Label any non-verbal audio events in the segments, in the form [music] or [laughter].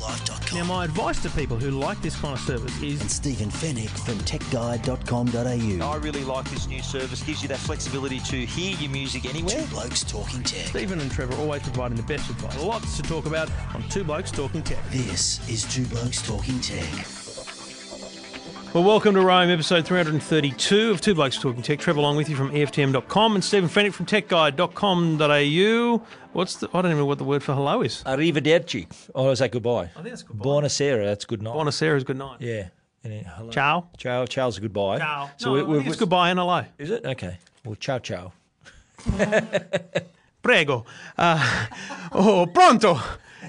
YourTechLife.com. Now, my advice to people who like this kind of service is. and is Stephen Fenech from TechGuide.com.au. I really like this new service. Gives you that flexibility to hear your music anywhere. Two Blokes Talking Tech. Stephen and Trevor always providing the best advice. Lots to talk about on Two Blokes Talking Tech. This is Two Blokes Talking Tech. Well, welcome to Rome, episode 332 of Two Blokes Talking Tech. Trevor along with you from EFTM.com and Stephen Fenech from TechGuide.com.au. What's the, I don't even know what the word for hello is. Arrivederci. Or is that goodbye? I think that's goodbye. Buonasera, that's good night. Buonasera is good night. Yeah. And then hello. Ciao. Ciao. Ciao's a goodbye. Ciao. So no, we, I we, think it's goodbye and hello. Is it? Okay. Well, ciao, ciao. [laughs] Prego. Uh, [laughs] oh, pronto.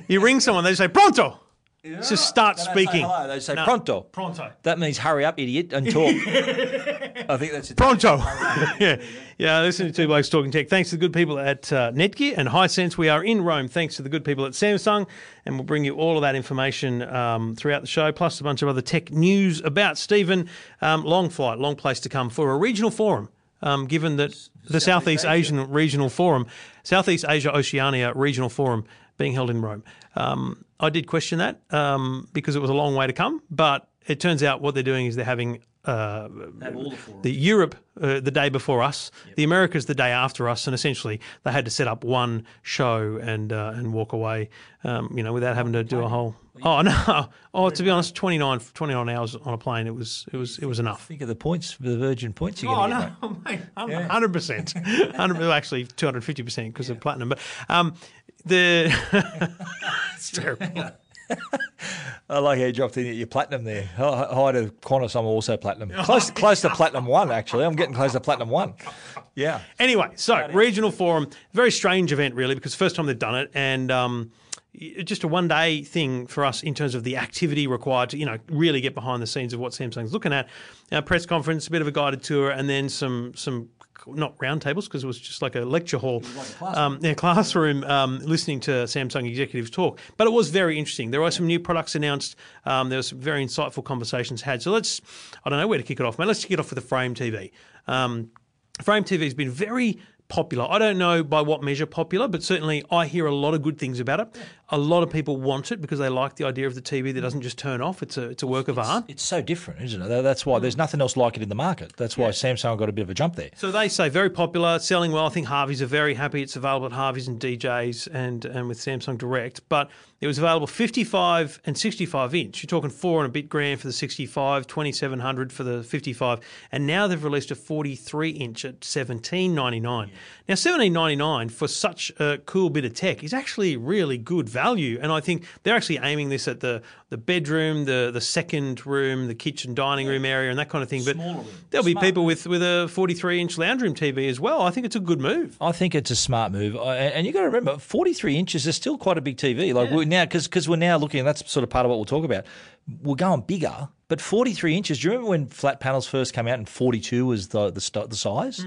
You ring someone, they say pronto. Just start They don't say speaking. hello, they say No. pronto. Pronto. That means hurry up, idiot, and talk. [laughs] I think that's it. Pronto. [laughs] yeah. Yeah, listen to Two Blokes Talking Tech. Thanks to the good people at uh, Netgear and Hisense. We are in Rome thanks to the good people at Samsung, and we'll bring you all of that information um, throughout the show, plus a bunch of other tech news about Stephen. Um, long flight, long place to come for a regional forum. Um, given that the Southeast Asian Regional Forum, Southeast Asia Oceania Regional Forum being held in Rome. Um, I did question that um, because it was a long way to come, but it turns out what they're doing is they're having uh, the Europe uh, the day before us, the Americas the day after us, and essentially they had to set up one show and uh, and walk away, um, you know, without having to do a whole. Oh no! [laughs] Oh, to be honest, 29, 29 hours on a plane, it was it was it was enough. Think of the points, the Virgin points you're Oh get. no, [laughs] mate, hundred percent, [laughs] hundred actually two hundred fifty percent because of platinum. But um, the [laughs] it's terrible. I like how you dropped in at your platinum there. Hi hi to Qantas, I'm also platinum. Close, close to platinum one, actually. I'm getting close to platinum one. Yeah. Anyway, so regional forum, very strange event really because first time they've done it and. Um, just a one day thing for us in terms of the activity required to, you know, really get behind the scenes of what Samsung's looking at. A press conference, a bit of a guided tour, and then some some not roundtables because it was just like a lecture hall, um, yeah, classroom, um, listening to Samsung executives talk. But it was very interesting. There were some new products announced. Um, there were some very insightful conversations had. So let's, I don't know where to kick it off, man. Let's kick it off with the Frame TV. Um, Frame TV has been very popular. I don't know by what measure popular, but certainly I hear a lot of good things about it. A lot of people want it because they like the idea of the TV that doesn't just turn off. It's a it's a work of art. It's so different, isn't it? That's why there's nothing else like it in the market. That's why Samsung got a bit of a jump there. So they say very popular, selling well. I think Harveys are very happy. It's available at Harveys and DJs and and with Samsung Direct. But it was available 55 and 65 inch. You're talking four and a bit grand for the 65, 2700 for the 55, and now they've released a 43 inch at 17.99. Now 17.99 for such a cool bit of tech is actually really good value, and I think they're actually aiming this at the the bedroom, the the second room, the kitchen dining room area, and that kind of thing. But there'll be people with with a 43 inch lounge room TV as well. I think it's a good move. I think it's a smart move, I- and and you got to remember, 43 inches is still quite a big TV. Like we're now, because we're now looking, and that's sort of part of what we'll talk about. We're going bigger, but 43 inches. Do you remember when flat panels first came out and 42 was the the, st- the size?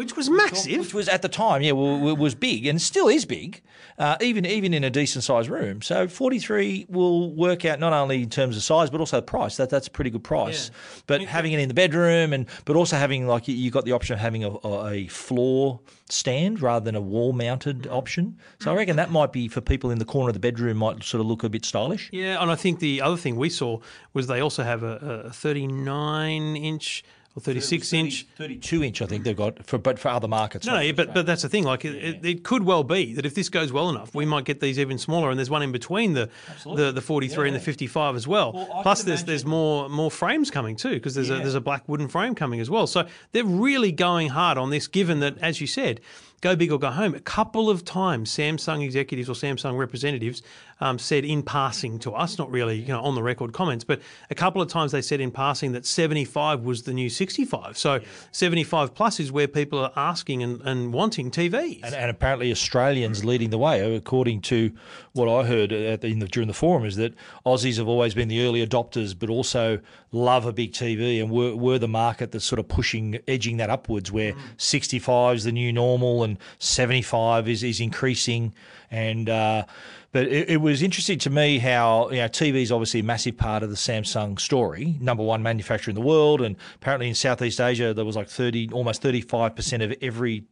Which was massive. Which was at the time, yeah, well, was big and still is big, uh, even even in a decent sized room. So 43 will work out not only in terms of size but also the price. That that's a pretty good price. But having it in the bedroom and but also having like you- you got the option of having a, a floor stand rather than a wall mounted option. So I reckon that might be for people in the corner of the bedroom might sort of look a bit stylish. Yeah, and I think the other thing we saw was they also have a, a 39 inch or 36 inch. 32 inch, I think they've got for but for other markets. No, no, yeah, but but that's the thing. Like it, it, it could well be that if this goes well enough, we might get these even smaller. And there's one in between the the, the 43 and the 55 as well. I Plus, there's there's more more frames coming too because there's a there's a black wooden frame coming as well. So they're really going hard on this. Given that, as you said, go big or go home. A couple of times, Samsung executives or Samsung representatives um, said in passing to us, not really you know on the record comments, but a couple of times they said in passing that 75 was the new 65. So 75 plus is where people are asking and, and wanting TVs. And, and apparently Australians leading the way, according to what I heard at the, in the, during the forum, is that Aussies have always been the early adopters, but also love a big TV and were, were the market that's sort of pushing, edging that upwards, where 65 is the new normal and 75 is, is increasing. And uh, but it, it was interesting to me how you know TV is obviously a massive part of the Samsung story, number one manufacturer in the world, and apparently in Southeast Asia there was like thirty, almost thirty five percent of every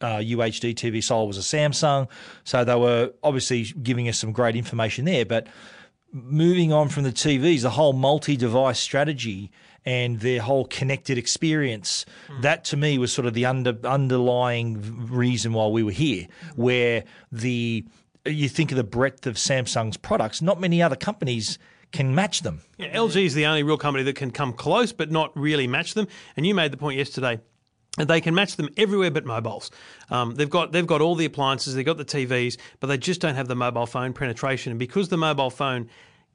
uh, UHD TV sold was a Samsung. So they were obviously giving us some great information there, but moving on from the TVs, the whole multi-device strategy and their whole connected experience, that to me was sort of the under, underlying reason why we were here, where the you think of the breadth of Samsung's products, not many other companies can match them. Yeah, LG is the only real company that can come close but not really match them. And you made the point yesterday that they can match them everywhere but mobiles. Um, they've got they've got all the appliances, they've got the TVs, but they just don't have the mobile phone penetration. And because the mobile phone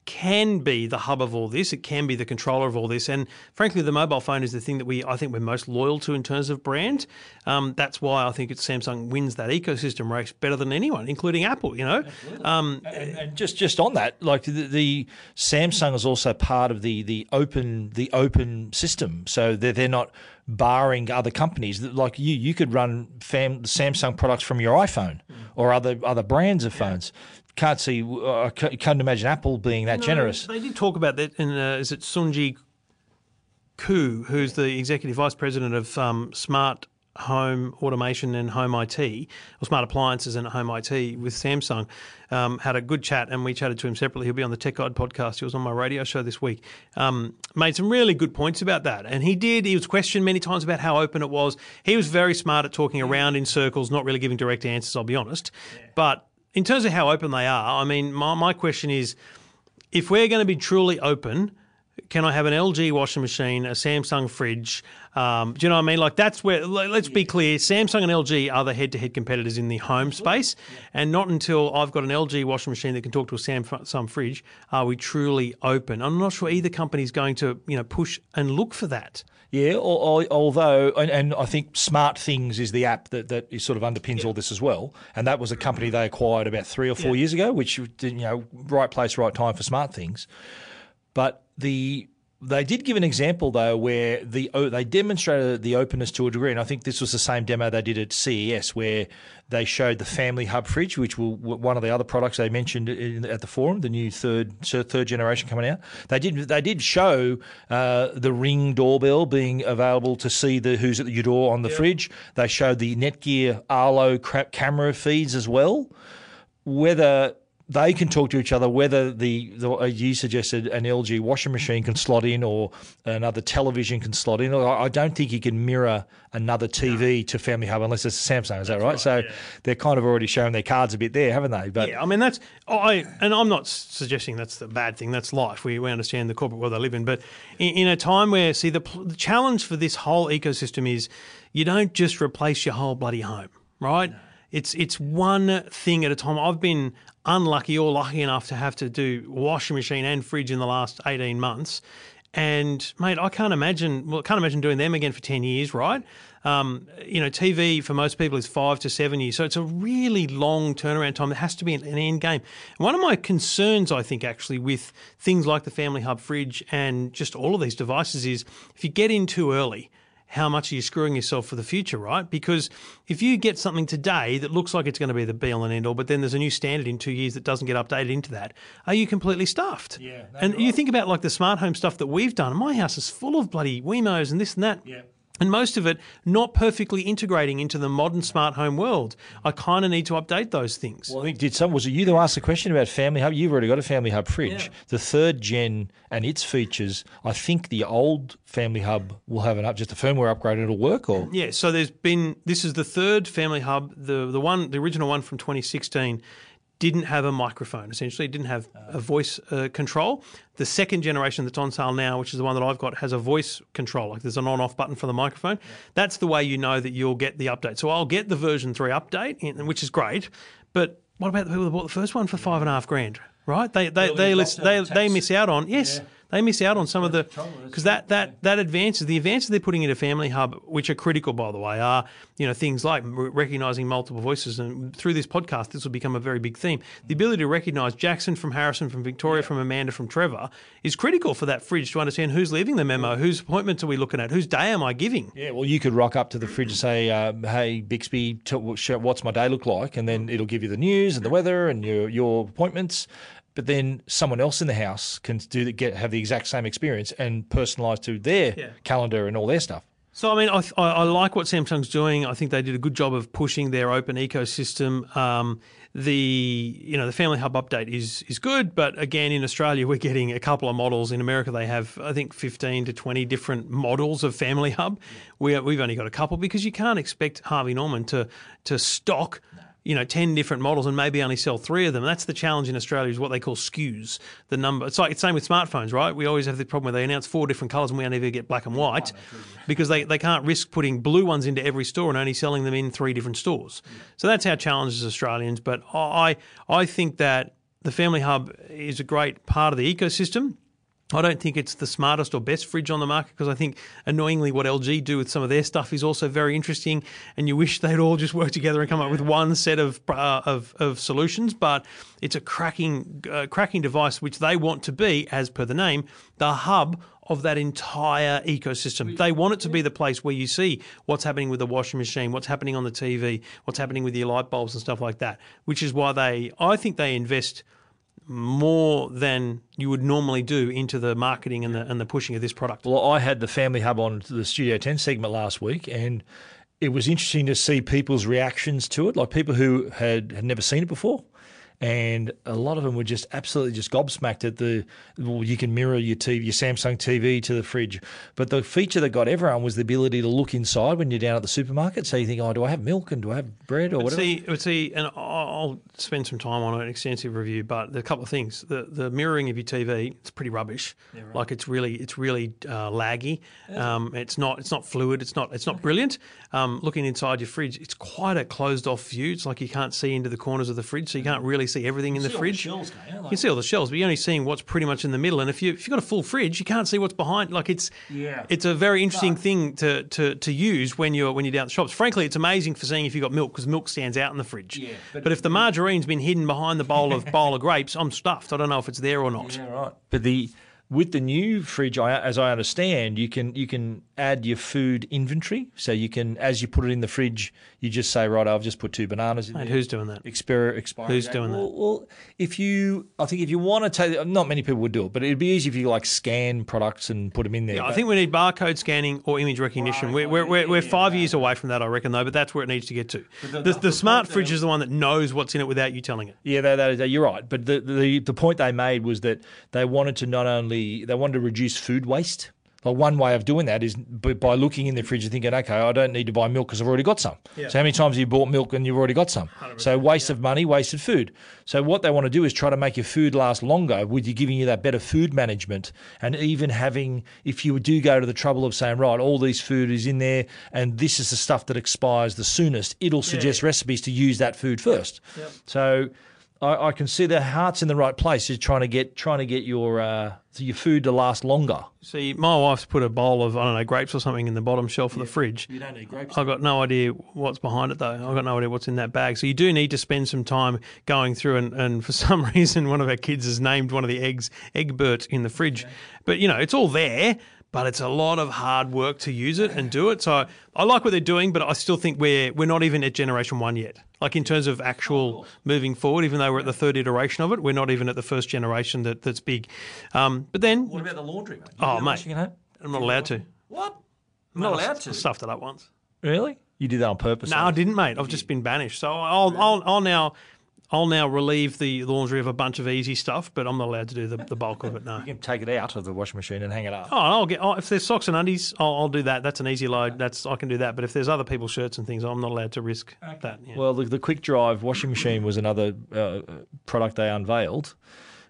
can be the hub of all this. It can be the controller of all this, and frankly, the mobile phone is the thing that we I think we're most loyal to in terms of brand. Um, that's why I think it's Samsung wins that ecosystem race better than anyone, including Apple. You know, um, And, and just just on that, like the, the Samsung is also part of the the open the open system, so they're they're not barring other companies. Like you, you could run fam, Samsung products from your iPhone or other other brands of phones. Can't see, uh, I ca- can't imagine Apple being that generous. They did talk about that in uh, is it Sunji Ku, who's the executive vice president of um, smart home automation and home IT, or smart appliances and home IT with Samsung. Um, had a good chat, and we chatted to him separately. He'll be on the Tech Guide podcast. He was on my radio show this week. Um, made some really good points about that, and he did. He was questioned many times about how open it was. He was very smart at talking around in circles, not really giving direct answers. I'll be honest, but in terms of how open they are, I mean, my, my question is if we're going to be truly open, can I have an LG washing machine, a Samsung fridge? Um, do you know what I mean? Like that's where. Let's be clear: Samsung and LG are the head-to-head competitors in the home space, and not until I've got an LG washing machine that can talk to a Samsung fridge are we truly open. I'm not sure either company is going to, you know, push and look for that. Yeah, al- al- although, and, and I think Smart Things is the app that, that is sort of underpins all this as well. And that was a company they acquired about three or four years ago, which, you know, right place, right time for Smart Things. But the they did give an example though where the they demonstrated the openness to a degree, and I think this was the same demo they did at CES where they showed the Family Hub fridge, which will one of the other products they mentioned in, at the forum, the new third third generation coming out. They did they did show uh, the Ring doorbell being available to see the who's at your door on the fridge. They showed the Netgear Arlo camera feeds as well. Whether they can talk to each other. Whether the, the as you suggested an LG washing machine can slot in or another television can slot in. I I don't think you can mirror another TV to Family Hub unless it's a Samsung. Is that right? so they're kind of already showing their cards a bit there, haven't they? But Yeah, I mean that's I and I'm not suggesting that's the bad thing. That's life. We, we understand the corporate world they live in, but in, in a time where see the, the challenge for this whole ecosystem is you don't just replace your whole bloody home, right? It's it's one thing at a time. I've been unlucky or lucky enough to have to do washing machine and fridge in the last 18 months. And mate, I can't imagine. Well, I can't imagine doing them again for ten years, right? Um, you know, TV for most people is five to seven years, so it's a really long turnaround time. There has to be an, an end game. And one of my concerns, I think, actually, with things like the Family Hub fridge and just all of these devices is if you get in too early, how much are you screwing yourself for the future, right? Because if you get something today that looks like it's going to be the be all and end all, but then there's a new standard in two years that doesn't get updated into that, are you completely stuffed? Yeah, and you're you think about like the smart home stuff that we've done. My house is full of bloody Wemos and this and that. Yeah. And most of it not perfectly integrating into the modern smart home world. I kind of need to update those things. Well, I think did some was it you that asked the question about Family Hub? You've already got a Family Hub fridge. The third gen and its features. I think the old Family Hub will have an up just a firmware upgrade. and It'll work or Yeah, so there's been this is the third family hub. The the one the original one from 2016 didn't have a microphone. Essentially, it didn't have a voice uh, control. The second generation that's on sale now, which is the one that I've got, has a voice control. Like there's an on-off button for the microphone. That's the way you know that you'll get the update. So I'll get the version three update, in- which is great. But what about the people that bought the first one for five and a half grand? Right? They they they list, they, they miss out on yes. They miss out on some of the because that that that advances the advances they're putting into Family Hub, which are critical by the way, are you know things like recognizing multiple voices, and through this podcast, this will become a very big theme. The ability to recognize Jackson from Harrison, from Victoria, from Amanda, from Trevor is critical for that fridge to understand who's leaving the memo, whose appointments are we looking at, whose day am I giving. Yeah, well, you could rock up to the fridge and say, uh, "Hey, Bixby, what's my day look like?" And then it'll give you the news and the weather and your your appointments. But then someone else in the house can do the, get have the exact same experience and personalise to their Yeah. calendar and all their stuff. So I mean, I, I, I like what Samsung's doing. I think they did a good job of pushing their open ecosystem. Um, the you know the Family Hub update is is good, but again in Australia [laughs] we're getting a couple of models. In America they have I think fifteen to twenty different models of Family Hub. We we've only got a couple because you can't expect Harvey Norman to to stock. You know, ten different models and maybe only sell three of them. That's the challenge in Australia is what they call SKUs. The number. It's like it's same with smartphones, right? We always have the problem where they announce four different colours and we only ever get black and white because they, they can't risk putting blue ones into every store and only selling them in three different stores. So that's our challenge as Australians. But I I think that the Family Hub is a great part of the ecosystem. I don't think it's the smartest or best fridge on the market because I think annoyingly what LG do with some of their stuff is also very interesting, and you wish they'd all just work together and come up with one set of uh, of, of solutions. But it's a cracking uh, cracking device which they want to be, as per the name, the hub of that entire ecosystem. They want it to be the place where you see what's happening with the washing machine, what's happening on the TV, what's happening with your light bulbs and stuff like that. Which is why they, I think, they invest more than you would normally do into the marketing and the and the pushing of this product. Well, I had the Family Hub on the Studio 10 segment last week, and it was interesting to see people's reactions to it, like people who had, had never seen it before. And a lot of them were just absolutely just gobsmacked at the. Well, you can mirror your TV, your Samsung TV to the fridge, but the feature that got everyone was the ability to look inside when you're down at the supermarket. So you think, oh, do I have milk and do I have bread or whatever? See, but see, and I'll I'll spend some time on an extensive review. But there are a couple of things. The the mirroring of your TV, it's pretty rubbish. Like it's really it's really uh, laggy. Um, it's not it's not fluid. It's not it's not brilliant. Um, looking inside your fridge, it's quite a closed off view. It's like you can't see into the corners of the fridge, so you can't really see everything in the fridge. You can see all the shelves, but you're only seeing what's pretty much in the middle. And if you if you've got a full fridge, you can't see what's behind. Like it's Yeah. it's a very interesting thing to, to, to use when you're when you're down at the shops. Frankly, it's amazing for seeing if you've got milk because milk stands out in the fridge. Yeah, but, but- if the margarine's been hidden behind the bowl of [laughs] bowl of grapes, I'm stuffed. I don't know if it's there or not. Yeah, right. But the with the new fridge, I, as I understand, you can you can add your food inventory. So you can, as you put it in the fridge, you just say, right, I've just put two bananas in Mate, there. who's doing that? Expire, expiry Who's date. doing that? well, Well, if you, I think if you want to take, not many people would do it, but it'd be easy if you like scan products and put them in there. Yeah, I think we need barcode scanning or image recognition. We're, we're, we're, we're five years away from that, I reckon, though, but that's where it needs to get to. The, the, smart fridge is the one that knows what's in it without you telling it. Yeah, that, that, that- you're right. But the, the the point they made was that they wanted to not only they wanted to reduce food waste. Like one way of doing that is by looking in the fridge and thinking, okay, I don't need to buy milk because I've already got some. So how many times have you bought milk and you've already got some? So waste of money, wasted food. So what they want to do is try to make your food last longer with you giving you that better food management and even having, if you do go to the trouble of saying, right, all these food is in there and this is the stuff that expires the soonest, it'll suggest recipes to use that food first. So I, I can see their heart's in the right place. Is trying to get trying to get your uh, your food to last longer. See, my wife's put a bowl of, I don't know, grapes or something in the bottom shelf of the fridge. You don't need grapes. I've got no idea what's behind it though. I've got no idea what's in that bag. So you do need to spend some time going through and, and for [laughs] some reason one of our kids has named one of the eggs Egbert in the fridge. But you know, it's all there, but it's a lot of hard work to use it and do it. So I like what they're doing, but I still think we're we're not even at generation one yet. Like in terms of actual moving forward, even though we're at the third iteration of it, we're not even at the first generation that, that's big. Um, but then What about the laundry, mate? Oh, mate. home? I'm not allowed to. What? I'm not allowed to. I to. stuffed it up once. Really? You did that on purpose? No, I didn't, mate. I've just been banished. So I'll, I'll, I'll now, I'll now relieve the laundry of a bunch of easy stuff, but I'm not allowed to do the, the bulk of it. No. [laughs] You can take it out of the washing machine and hang it up. Oh, I'll get. Oh, if there's socks and undies, I'll, I'll do that. That's an easy load. That's I can do that. But if there's other people's shirts and things, I'm not allowed to risk that. Yeah. Well, the, the quick drive washing machine was another uh, product they unveiled.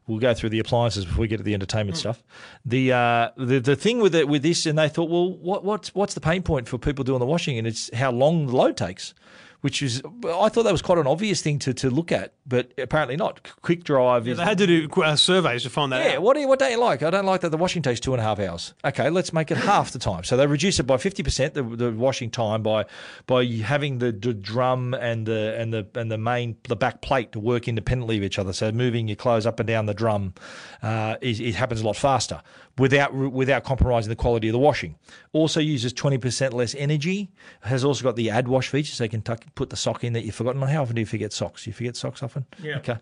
We'll go through the appliances before we get to the entertainment stuff. The, uh, the the thing with it with this, and they thought, well, what what's what's the pain point for people doing the washing, and it's how long the load takes. Which is I thought that was quite an obvious thing to, to look at, but apparently not. Quick Drive is They had to do uh, surveys to find that yeah, out. what do you, what don't you like? I don't like that the washing takes two and a half hours. Okay, let's make it half the time. So they reduce it by fifty percent the, the washing time by by having the, d drum and the and the and the main the back plate to work independently of each other. So moving your clothes up and down the drum, uh, is, it happens a lot faster without without compromising the quality of the washing. Also uses twenty percent less energy. Has also got the add wash feature, so you can tuck, put the sock in that you've forgotten. How often do you forget socks? You forget socks often. Yeah. Okay.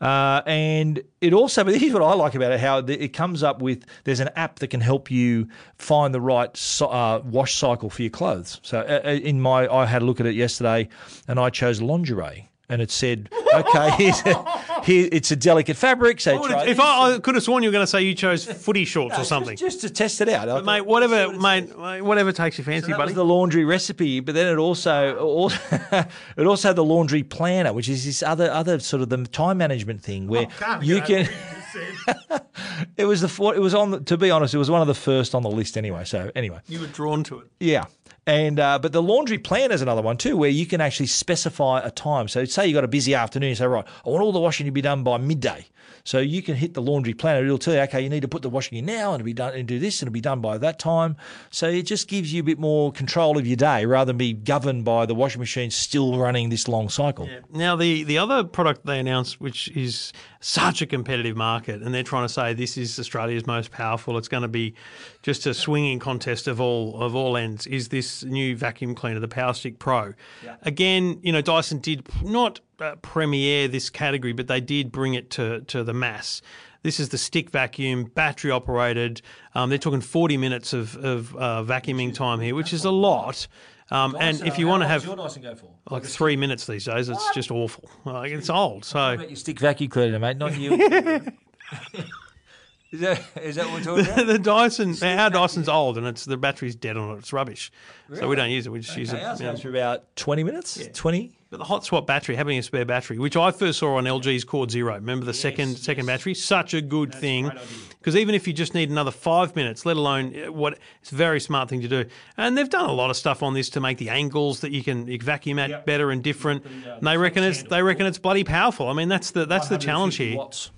Uh, and it also, but here's what I like about it: how it comes up with. There's an app that can help you find the right so- uh, wash cycle for your clothes. So uh, uh, in my, I had a look at it yesterday, and I chose lingerie, and it said, okay, [laughs] here's a, here it's a delicate fabric. So try if. I, I could have sworn you were going to say you chose footy shorts or something. just, just to test it out, But mate, whatever, mate, whatever takes your fancy, that buddy. was the laundry recipe, but then it also, also [laughs] it also had the laundry planner, which is this other other sort of the time management thing oh, where you can. [laughs] it was the it was on the, to be honest, it was one of the first on the list anyway. So anyway, you were drawn to it. yeah. And uh, but the laundry planner is another one too, where you can actually specify a time. So say you've got a busy afternoon, you say right, I want all the washing to be done by midday. So you can hit the laundry planner. It'll tell you, okay, you need to put the washing in now, and it'll be done, and do this, and it'll be done by that time. So it just gives you a bit more control of your day, rather than be governed by the washing machine still running this long cycle. Now, the, the other product they announced, which is such a competitive market, and they're trying to say this is Australia's most powerful. It's going to be just a swinging contest of all of all ends. Is this new vacuum cleaner, the Power Stick Pro? Again, you know, Dyson did not uh, premiere this category, but they did bring it to to the mass. This is the stick vacuum, battery operated. Um, they're talking 40 minutes of, of uh, vacuuming time here, which is a lot. Um, and if you want to have Dyson go for? like three minutes these days, it's just awful. Like, it's old. So Your stick vacuum cleaner, mate, not you. [laughs] is that is that what we're talking about? the Dyson, our Dyson's old and it's the battery's dead on it. It's rubbish. So we don't use it. We just use it. Ours you know. for about twenty minutes. Twenty. But the hot swap battery, having a spare battery, which I first saw on LG's Cord Zero. Remember the second second battery? Such a good thing. Because even if you just need another five minutes, let alone uh, what, it's a very smart thing to do. And they've done a lot of stuff on this to make the angles that you can vacuum at better and different. and they reckon it's they reckon it's bloody powerful. I mean, that's the that's the challenge here. Watts.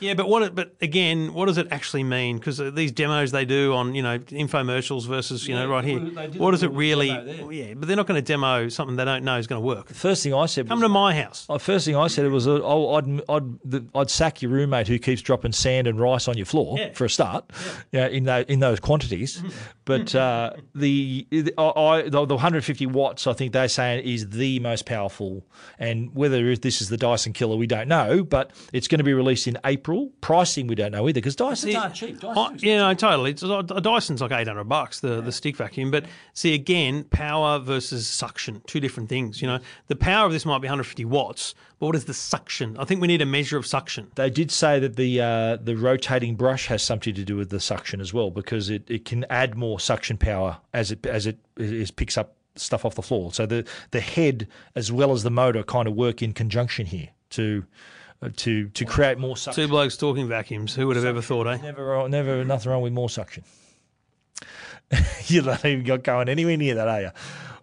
Yeah, but what? But again, what does it actually mean? Because these demos they do on you know infomercials versus you know right here. well, What does it really? well, yeah, but they're not going to demo something they don't know is going to work. First thing I said Come was, to my house. uh, first thing I said it was, uh, oh, I'd, I'd, the, I'd sack your roommate who keeps dropping sand and rice on your floor Yeah. for a start, yeah. in those in those quantities. [laughs] but uh, the the- I, the, the 150 watts, I think they're saying is the most powerful. And whether this is the Dyson killer, we don't know. But it's going to be released in April. Pricing, we don't know either because Dysons aren't cheap. Dysons yeah, no, totally. It's, a Dyson's like eight hundred bucks the the stick vacuum, but see again, power versus suction, two different things. You know, the power of this might be 150 watts, but what is the suction? I think we need a measure of suction. They did say that the uh, the rotating brush has something to do with the suction as well because it, it can add more suction power as it as it is picks up stuff off the floor. So the the head as well as the motor kind of work in conjunction here to to to create more suction. Two blokes talking vacuums. Who would have ever thought, eh? Never never nothing wrong with more suction. [laughs] You're not even got going anywhere near that, are you?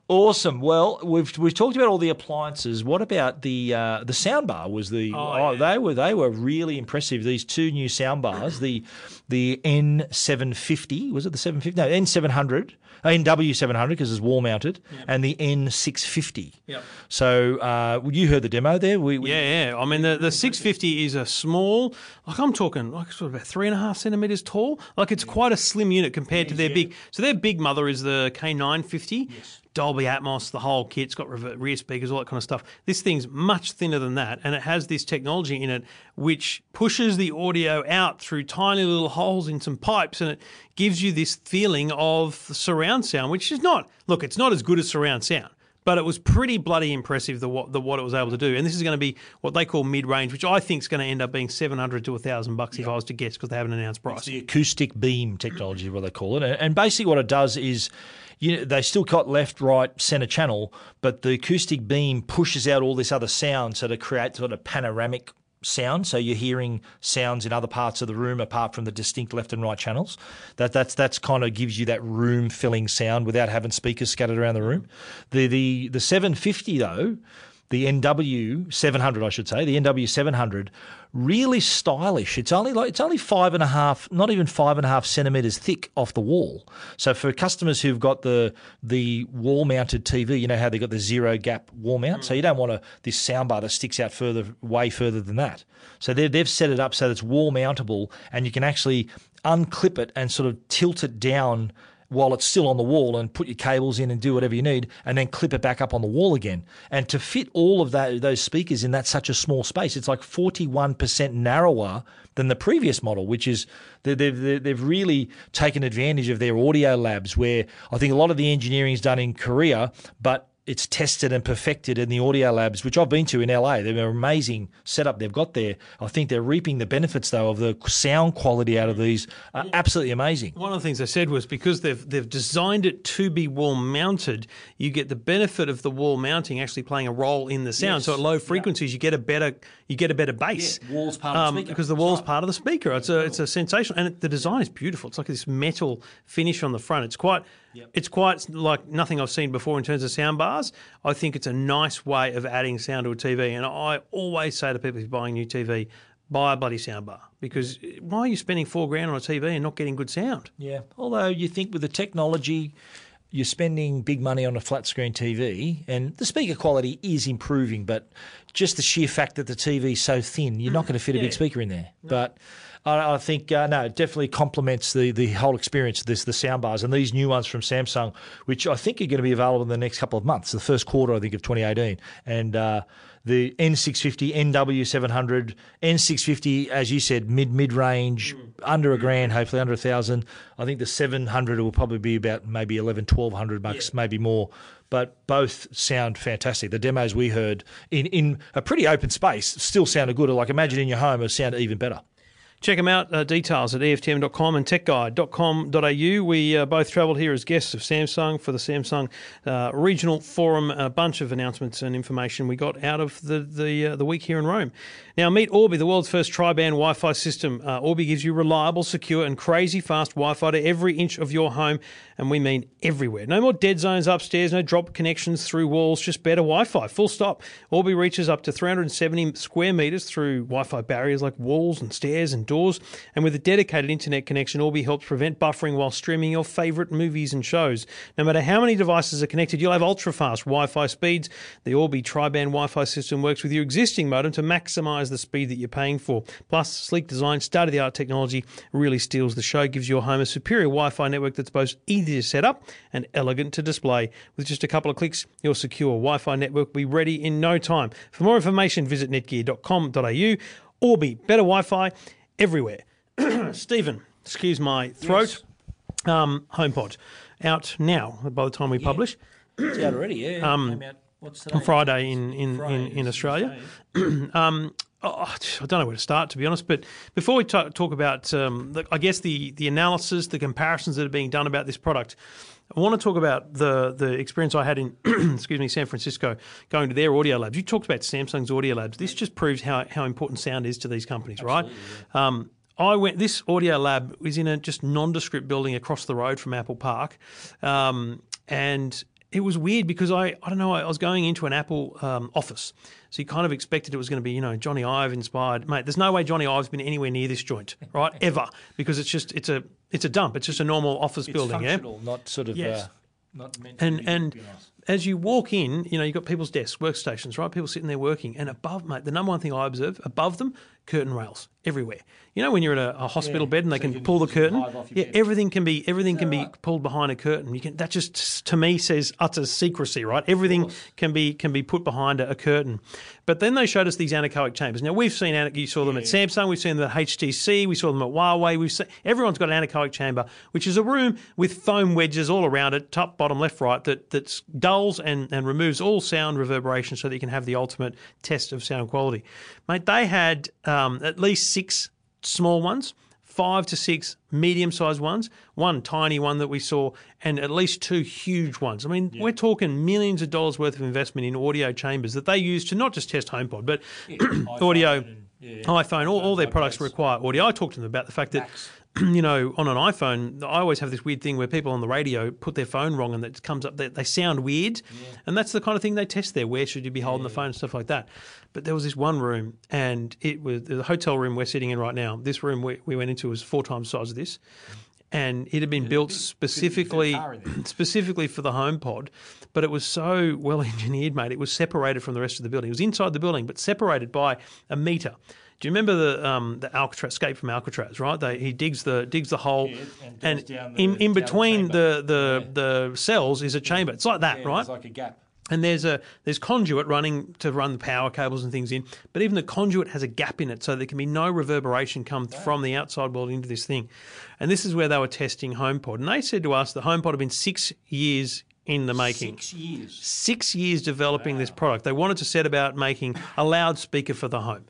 Awesome. Well, we've we've talked about all the appliances. What about the uh, the soundbar? Was the oh, they were they were really impressive. These two new soundbars, the the N seven fifty was it the seven fifty? No, N seven hundred, NW seven hundred because it's wall mounted, and the N six fifty. Yep. So uh, you heard the demo there. We, we Yeah, yeah. I mean, the, the 650 is a small, like I'm talking, like sort of about three and a half centimeters tall. Like it's quite a slim unit compared to their big. So their big mother is the K950. Dolby Atmos, the whole kit. It's got rear speakers, all that kind of stuff. This thing's much thinner than that, and it has this technology in it which pushes the audio out through tiny little holes in some pipes, and it gives you this feeling of surround sound, which is not. Look, it's not as good as surround sound. But it was pretty bloody impressive the what the what it was able to do, and this is going to be what they call mid range, which I think is going to end up being seven hundred to thousand bucks if I was to guess because they haven't announced price. the acoustic beam technology, is what they call it. And, and basically, what it does is, you know, they still got left, right, center channel, but the acoustic beam pushes out all this other sound, so to create sort of panoramic sound, so you're hearing sounds in other parts of the room apart from the distinct left and right channels. That that's that's kind of gives you that room filling sound without having speakers scattered around the room. The the the 750 though, the NW 700 I should say, the NW 700, really stylish. It's only like it's only five and a half, not even five and a half centimeters thick off the wall. So for customers who've got the the wall mounted TV, you know how they've got the zero gap wall mount. So you don't want a this soundbar that sticks out further, way further than that. So they've set it up so that it's wall mountable, and you can actually unclip it and sort of tilt it down while it's still on the wall and put your cables in and do whatever you need and then clip it back up on the wall again. And to fit all of that, those speakers in that such a small space, it's like 41% narrower than the previous model, which is they- they've, they've, they've really taken advantage of their audio labs where I think a lot of the engineering is done in Korea, but it's tested and perfected in the audio labs, which I've been to in LA. They're an amazing setup they've got there. I think they're reaping the benefits though of the sound quality out of these. Are absolutely amazing. One of the things I said was because they've they've designed it to be wall mounted, you get the benefit of the wall mounting actually playing a role in the sound. so at low frequencies, you get a better you get a better bass. Yeah, wall's part of the um, speaker. because the wall's part of the speaker. It's a it's a sensational, and it, the design is beautiful. It's like this metal finish on the front. It's quite it's quite like nothing I've seen before in terms of sound bars. I think it's a nice way of adding sound to a TV, and I always say to people who are buying a new TV. Buy a bloody soundbar because why are you spending four grand on a TV and not getting good sound? Yeah. Although you think with the technology, you're spending big money on a flat screen TV, and the speaker quality is improving, but just the sheer fact that the TV's so thin, you're not going to fit a big speaker in there. But I, I think uh, no, it definitely complements the the whole experience. This the soundbars and these new ones from Samsung, which I think are going to be available in the next couple of months, the first quarter I think of 2018, and. Uh, the N650, NW700, N650, as you said, mid mid range, under a grand, hopefully under a thousand. I think the 700 will probably be about maybe 11, 1200 bucks, maybe more. But both sound fantastic. The demos we heard in, in a pretty open space still sounded good. Like imagine in your home, it sounded even better. Check them out. Uh, details at EFTM.com and techguide.com.au. We uh, both travelled here as guests of Samsung for the Samsung uh, Regional Forum. A bunch of announcements and information we got out of the the, uh, the week here in Rome. Now, meet Orbi, the world's first tri-band Wi-Fi system. Uh, Orbi gives you reliable, secure, and crazy fast Wi-Fi to every inch of your home, and we mean everywhere. No more dead zones upstairs, no drop connections through walls, just better Wi-Fi. Full stop. Orbi reaches up to 370 square meters through Wi-Fi barriers like walls and stairs and doors. And with a dedicated internet connection, Orbi helps prevent buffering while streaming your favorite movies and shows. No matter how many devices are connected, you'll have ultra-fast Wi-Fi speeds. The Orbi tri-band Wi-Fi system works with your existing modem to maximize the speed that you're paying for. Plus, sleek design, state-of-the-art technology really steals the show, gives your home a superior Wi-Fi network that's both easy to set up and elegant to display. With just a couple of clicks, your secure Wi-Fi network will be ready in no time. For more information, visit netgear.com.au. Orbi, better Wi-Fi everywhere. [clears throat] Stephen, excuse my throat. Um, HomePod out now. By the time we publish It's out already, yeah. Um, what's on Friday in in, in, in Australia. [clears throat] um, oh, I don't know where to start, to be honest. But before we ta- talk about, um, the, I guess the the analysis, the comparisons that are being done about this product. I want to talk about the the experience I had in, [clears throat] excuse me, San Francisco, going to their audio labs. You talked about Samsung's audio labs. This just proves how, how important sound is to these companies, right? Um, I went. This audio lab was in a just nondescript building across the road from Apple Park, um, and it was weird because I I don't know. I was going into an Apple um, office, so you kind of expected it was going to be you know Jony Ive inspired. Mate, there's no way Jony Ive's been anywhere near this joint, right? [laughs] Ever because it's just it's a it's a dump. It's just a normal office building, yeah. not sort of Yes. uh, not meant And be- and be nice. as you walk in, you know you've got people's desks, workstations, right? People sitting there working, and above, mate, the number one thing I observe above them, curtain rails everywhere. You know when you're at a, a hospital bed and they so can, can pull the curtain, hive off your yeah, bed. everything can be everything can be pulled behind a curtain. You can that just to me says utter secrecy, right? Everything can be can be put behind a, a curtain. But then they showed us these anechoic chambers. Now we've seen you saw them at Samsung, we've seen them at HTC, we saw them at Huawei. We've seen, everyone's got an anechoic chamber, which is a room with foam wedges all around it, top, bottom, left, right, that that dulls and and removes all sound reverberation, so that you can have the ultimate test of sound quality. Mate, they had uh, um, at least six small ones. Five to six medium sized ones, one tiny one that we saw, and at least two huge ones. I mean, we're talking millions of dollars worth of investment in audio chambers that they use to not just test HomePod, but [clears throat] audio iPhone, all, all their products require audio. I talked to them about the fact that, [clears throat] you know, on an iPhone, I always have this weird thing where people on the radio put their phone wrong and it comes up, they, they sound weird. And that's the kind of thing they test there. Where should you be holding the phone and stuff like that? But there was this one room, and it was the hotel room we're sitting in right now. This room we, we went into was four times the size of this. And it had been built specifically [clears throat] specifically for the HomePod, but it was so well [laughs] engineered, mate. It was separated from the rest of the building. It was inside the building, but separated by a meter. Do you remember the um, the Alcatraz escape from Alcatraz? Right, they, he digs the digs the hole, and and, down the- in, in the between the the, the cells is a chamber. It's like that, right? It's like a gap. and there's a there's conduit running to run the power cables and things in, but even the conduit has a gap in it, so there can be no reverberation come from the outside world into this thing. And this is where they were testing HomePod, and they said to us the HomePod had been six years in the making. Six years. Six years developing this product. They wanted to set about making a loudspeaker for the home.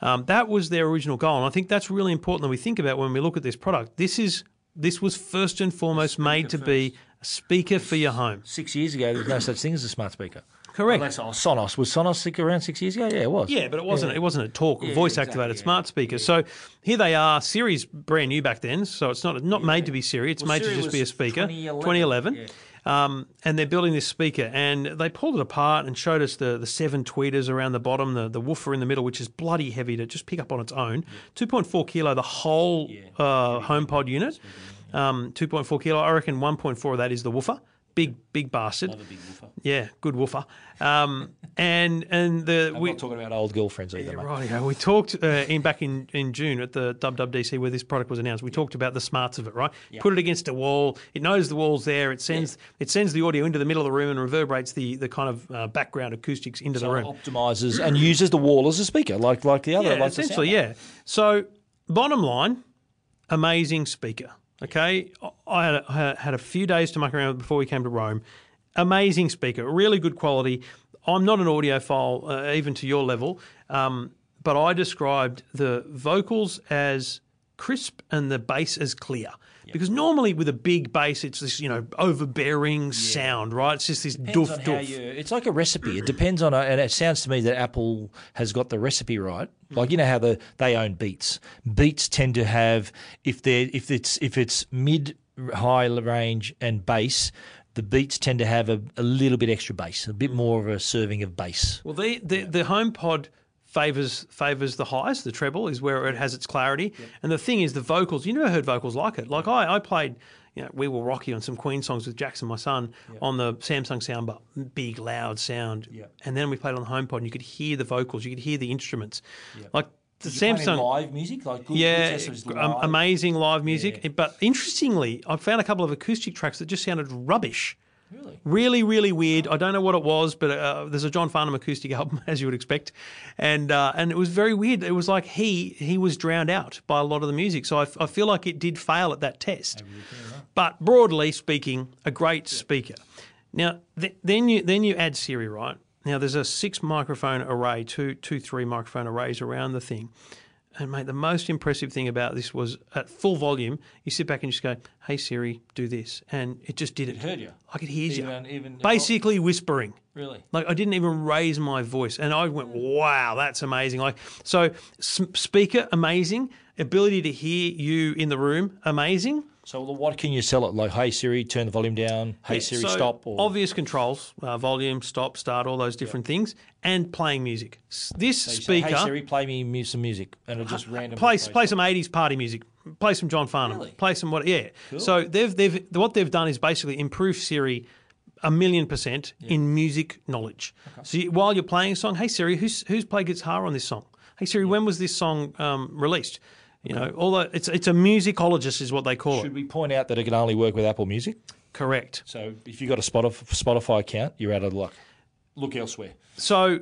Um, that was their original goal, and I think that's really important that we think about when we look at this product. This is this was first and foremost made to be a speaker for your home. Six years ago, there was no such thing as a smart speaker. Correct. Unless, oh, Sonos. Was Sonos sick around six years ago? Yeah, it was. Yeah, but it wasn't. It wasn't a talk, Yeah, voice exactly, activated yeah. smart speaker. So here they are. Siri's brand new back then, so it's not not made to be Siri. It's Well, made Siri to just be a speaker. 2011, 2011. Um, and they're building this speaker, and they pulled it apart and showed us the, the seven tweeters around the bottom, the, the woofer in the middle, which is bloody heavy to just pick up on its own. 2.4 kilo, the whole uh, HomePod unit. Um, 2.4 kilo. I reckon 1.4 of that is the woofer. Big, big bastard. Big Yeah, good woofer. Um, and and the I'm we, not talking about old girlfriends either, mate. Right, yeah. We talked uh, in back in, in June at the WWDC where this product was announced. We talked about the smarts of it, right? Put it against a wall. It knows the wall's there. It sends it sends the audio into the middle of the room and reverberates the the kind of uh, background acoustics into the So room. optimizes and uses the wall as a speaker, like like the other. Yeah, like essentially, yeah. So, bottom line, amazing speaker. Okay, I had a, I had a few days to muck around with before we came to Rome. Amazing speaker, really good quality. I'm not an audiophile, uh, even to your level, um, but I described the vocals as crisp and the bass as clear. Because normally with a big bass, it's this you know overbearing sound, right? It's just this doof doof. you, it's like a recipe. It depends on, and it sounds to me that Apple has got the recipe right. Like you know how the they own Beats. Beats tend to have if they if it's if it's mid high range and bass, the Beats tend to have a, a little bit extra bass, a bit mm. more of a serving of bass. Well, the the, the HomePod favors favors the highs. The treble is where it has its clarity, and the thing is, the vocals. You never heard vocals like it. Like I, I played, you know, "We Will Rock You" on some Queen songs with Jackson, my son, on the Samsung soundbar, big loud sound. And then we played on the HomePod, and you could hear the vocals, you could hear the instruments, like the Samsung. live music, like good, Yeah, um, amazing live music. But interestingly, I found a couple of acoustic tracks that just sounded rubbish. Really? Really, really weird. I don't know what it was, but uh, there's a John Farnham acoustic [laughs] album, as you would expect, and uh, and it was very weird. It was like he he was drowned out by a lot of the music. So I, f- I feel like it did fail at that test. But broadly speaking, a great speaker. Now th- then you then you add Siri, right? Now there's a six microphone array, two two three microphone arrays around the thing. And mate, the most impressive thing about this was at full volume, you sit back and just go, "Hey Siri, do this," and it just did it. heard you. Like it hears Even- you. even- Basically whispering. Really? Like I didn't even raise my voice, and I went, mm. "Wow, that's amazing!" Like so, speaker amazing, ability to hear you in the room amazing. So what can you sell it? Like, hey Siri, turn the volume down. Hey Yeah, Siri, so stop. Or obvious controls, uh, volume, stop, start, all those different things, and playing music. This say, speaker hey Siri, play me some music, and it'll just randomly play play some eighties party music. Play some John Farnham. Really? Play some what? Yeah. So they've they've what they've done is basically improve Siri a million percent in music knowledge. So you, while you're playing a song, hey Siri, who's who's played guitar on this song? Hey Siri, when was this song um, released? You know, although it's it's a musicologist is what they call Should it. Should we point out that it can only work with Apple Music? Correct. So if you've got a Spotify, Spotify account, you're out of luck. Look elsewhere. So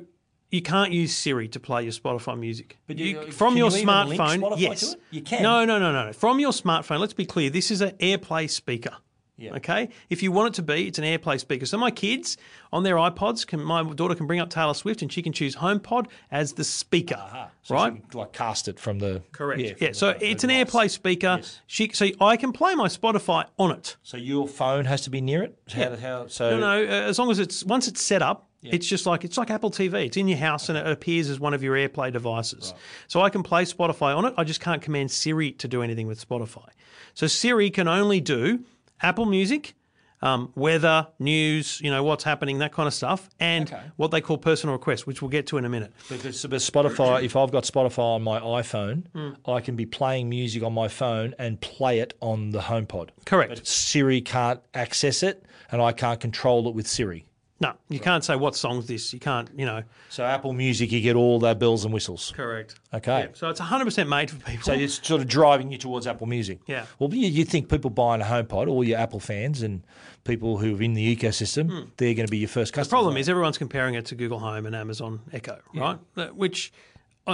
you can't use Siri to play your Spotify music. But You- you- from can your you smartphone, yes. You can. No, no, no, no. From your smartphone, let's be clear. This is an AirPlay speaker. Yeah. Okay. If you want it to be, it's an AirPlay speaker. So my kids on their iPods can. My daughter can bring up Taylor Swift and she can choose HomePod as the speaker. So right. you can, like cast it from the Correct. Yeah, Yeah. from the- so the it's an device. AirPlay speaker. Yes. She, so I can play my Spotify on it. So your phone has to be near it. How, how, so No, no. uh, As long as it's once it's set up, It's just like it's like Apple TV. It's in your house and it appears as one of your AirPlay devices. So I can play Spotify on it. I just can't command Siri to do anything with Spotify. So Siri can only do Apple Music, um, weather, news, you know what's happening, that kind of stuff, and Okay. what they call personal requests, which we'll get to in a minute. But, but but Spotify, if I've got Spotify on my iPhone, Hmm. I can be playing music on my phone and play it on the HomePod. Correct. But Siri can't access it, and I can't control it with Siri. No, you can't say what song's this. You can't, you know. So Apple Music, you get all their bells and whistles. Correct. Okay. So it's 100% made for people. So it's sort of driving you towards Apple Music. Yeah. Well, you, you think people buying a HomePod, all your Apple fans and people who are in the ecosystem, they're going to be your first Hmm. The customers. problem is everyone's comparing it to Google Home and Amazon Echo, right? Uh, Which,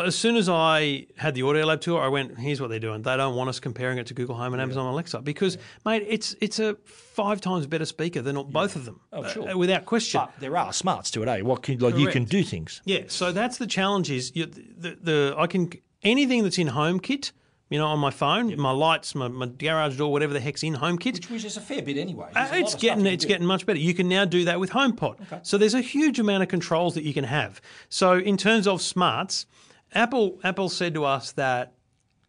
as soon as I had the Audio Lab tour, I went, "Here's what they're doing. They don't want us comparing it to Google Home and Amazon Alexa because, mate, it's it's a five times better speaker than both of them, Oh, sure. uh, without question." But there are smarts to it, eh? What can, like you can do things. Yeah, so that's the challenge. Is you, the, the I can anything that's in HomeKit, you know, on my phone, my lights, my, my garage door, whatever the heck's in HomeKit. Which is a fair bit anyway. Uh, it's getting it's getting much better. You can now do that with HomePod. So there's a huge amount of controls that you can have. So in terms of smarts, Apple Apple said to us that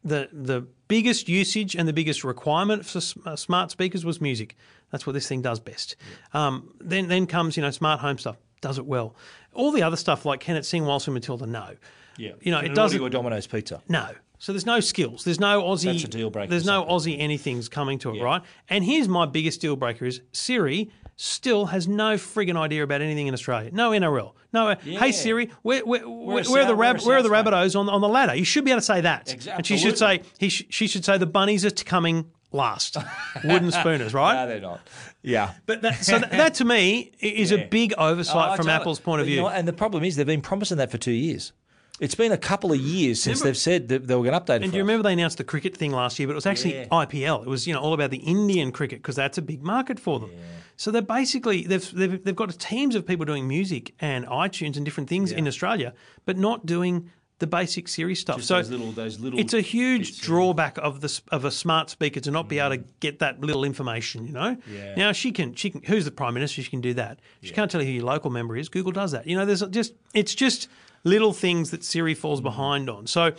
the the biggest usage and the biggest requirement for uh, smart speakers was music. That's what this thing does best. Um, then then comes you know smart home stuff. Does it well. All the other stuff like can it sing Waltzing Matilda? No. Yeah. You know it doesn't. or Domino's pizza. No. So there's no skills. There's no Aussie. That's a deal breaker There's no Aussie anything's coming to it, right? And here's my biggest deal breaker: is Siri still has no friggin' idea about anything in Australia. No NRL. No. Uh, hey Siri, where where, where, where are the South- rab- where are the South. Rabbitohs on on the ladder? You should be able to say that. Exactly. And she should say he sh- she should say the bunnies are t- coming last. [laughs] Wooden spooners, right? No, they're not. Yeah. But that, so that, that to me i- is a big oversight Oh, from totally. Apple's point of But you view. know and the problem is they've been promising that for two years. It's been a couple of years since Remember- they've said that they were going to update it. And do you us. remember they announced the cricket thing last year? But it was actually Yeah. IPL. It was you know all about the Indian cricket because that's a big market for them. So they're basically they've, they've they've got teams of people doing music and iTunes and different things in Australia, but not doing the basic Siri stuff. so those little- those little it's a huge bits, yeah. drawback of the of a smart speaker to not be able to mm. get that little information. You know. Yeah. Now she can she can who's the prime minister? She can do that. She can't tell you who your local member is. Google does that. You know. There's just it's just little things that Siri falls behind on. So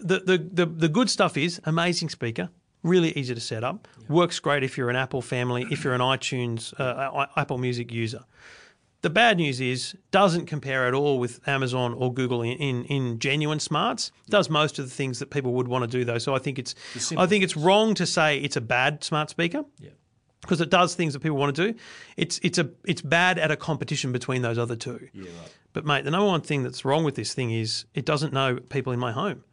the, the, the, the good stuff is amazing speaker, really easy to set up, works great if you're an Apple family, if you're an iTunes, uh, Apple Music user. The bad news is doesn't compare at all with Amazon or Google in, in, in genuine smarts. Does most of the things that people would want to do though. So I think it's I think it's wrong to say it's a bad smart speaker because it does things that people want to do. It's it's a it's bad at a competition between those other two. Yeah, right. But mate, the number one thing that's wrong with this thing is it doesn't know people in my home.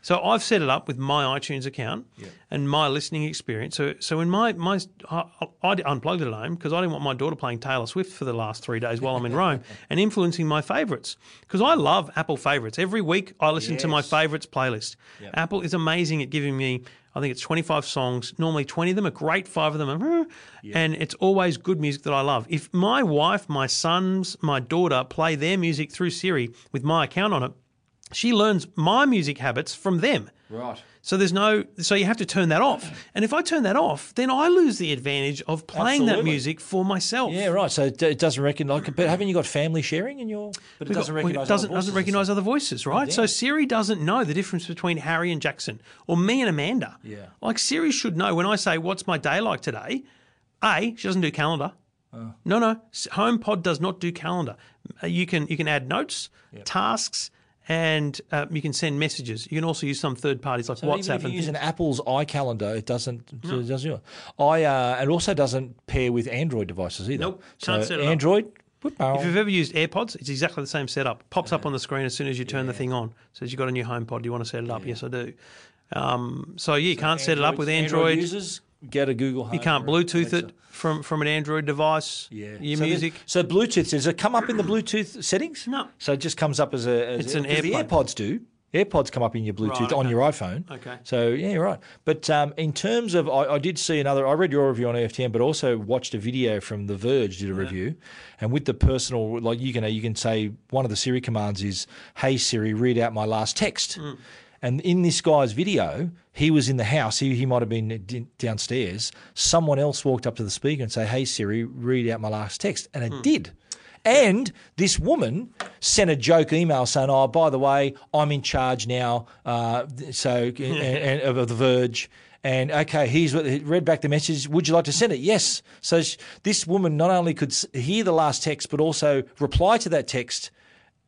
So I've set it up with my iTunes account and my listening experience. So so in my my I, I unplugged it at home because I didn't want my daughter playing Taylor Swift for the last three days while I'm in Rome [laughs] and influencing my favourites because I love Apple favourites. Every week I listen to my favourites playlist. Apple is amazing at giving me. I think it's 25 songs. Normally 20 of them are great, five of them are, and it's always good music that I love. If my wife, my sons, my daughter play their music through Siri with my account on it, she learns my music habits from them. Right. So there's no, so you have to turn that off. And if I turn that off, then I lose the advantage of playing that music for myself. Yeah, right. So it, doesn't recognise. But haven't you got family sharing in your? But it got- doesn't we- recognise. doesn't, doesn't recognise other voices, right? so Siri doesn't know the difference between Harry and Jackson or me and Amanda. Yeah. Like Siri should know when I say, "What's my day like today?" A, she doesn't do calendar. Oh. No, no. HomePod does not do calendar. You can you can add notes, tasks, and uh, you can send messages. You can also use some third parties like So WhatsApp even if you use things. an Apple's iCalendar, it doesn't. It doesn't. I uh, it also doesn't pair with Android devices either. Nope, So can't set it up. Android. If you've ever used AirPods, it's exactly the same setup. Pops up on the screen as soon as you turn the thing on. Says you've got a new HomePod. Do you want to set it up? Yes, I do. Um, so yeah, you can't set it up with Android. users get a Google. Home you can't Bluetooth it from, from an Android device. Yeah. Your so music. so Bluetooth does it come up in the Bluetooth settings? No. So it just comes up as a. As It's an 'cause The AirPods do. AirPods come up in your Bluetooth Right, on your iPhone. Okay. So yeah, you're right. But um, in terms of, I, I did see another. I read your review on EFTM, but also watched a video from The Verge did a review, and with the personal, like you can you can say one of the Siri commands is, "Hey Siri, read out my last text." Hmm. And in this guy's video, he was in the house. He, he might have been downstairs. Someone else walked up to the speaker and say, "Hey Siri, read out my last text," and it Hmm. did. And this woman sent a joke email saying, "Oh, by the way, I'm in charge now." Uh, so [laughs] and, and, of the Verge. And okay, here's what read back the message. Would you like to send it? Yes. So sh- this woman not only could hear the last text, but also reply to that text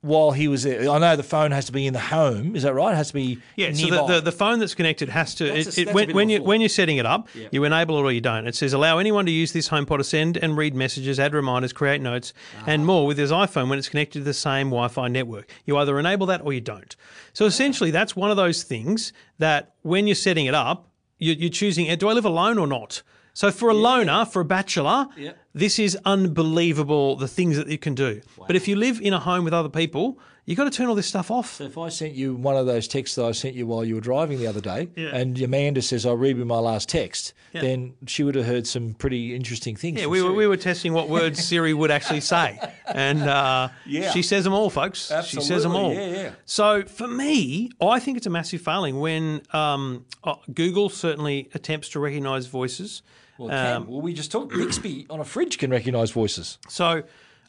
while he was there. I know the phone has to be in the home. Is that right? It has to be Yeah, so the, the, the phone that's connected has to. That's It, a- it, that's when when you thought. when you're setting it up, you enable it or you don't. It says allow anyone to use this HomePod to send and read messages, add reminders, create notes, Ah. and more with his iPhone when it's connected to the same Wi-Fi network. You either enable that or you don't. So essentially, that's one of those things that when you're setting it up, you're, you're choosing: do I live alone or not? So for a loner, for a bachelor, this is unbelievable the things that you can do. But if you live in a home with other people, you've got to turn all this stuff off. So if I sent you one of those texts that I sent you while you were driving the other day, and Amanda says, "I'll read you my last text," then she would have heard some pretty interesting things. Yeah, we were, we were testing what words [laughs] Siri would actually say. And uh, Yeah. she says them all, folks. She says them all. Yeah, yeah. So for me, I think it's a massive failing when um, uh, Google certainly attempts to recognise voices. Well. Um, well, we just talked. Bixby on a fridge can recognise voices. So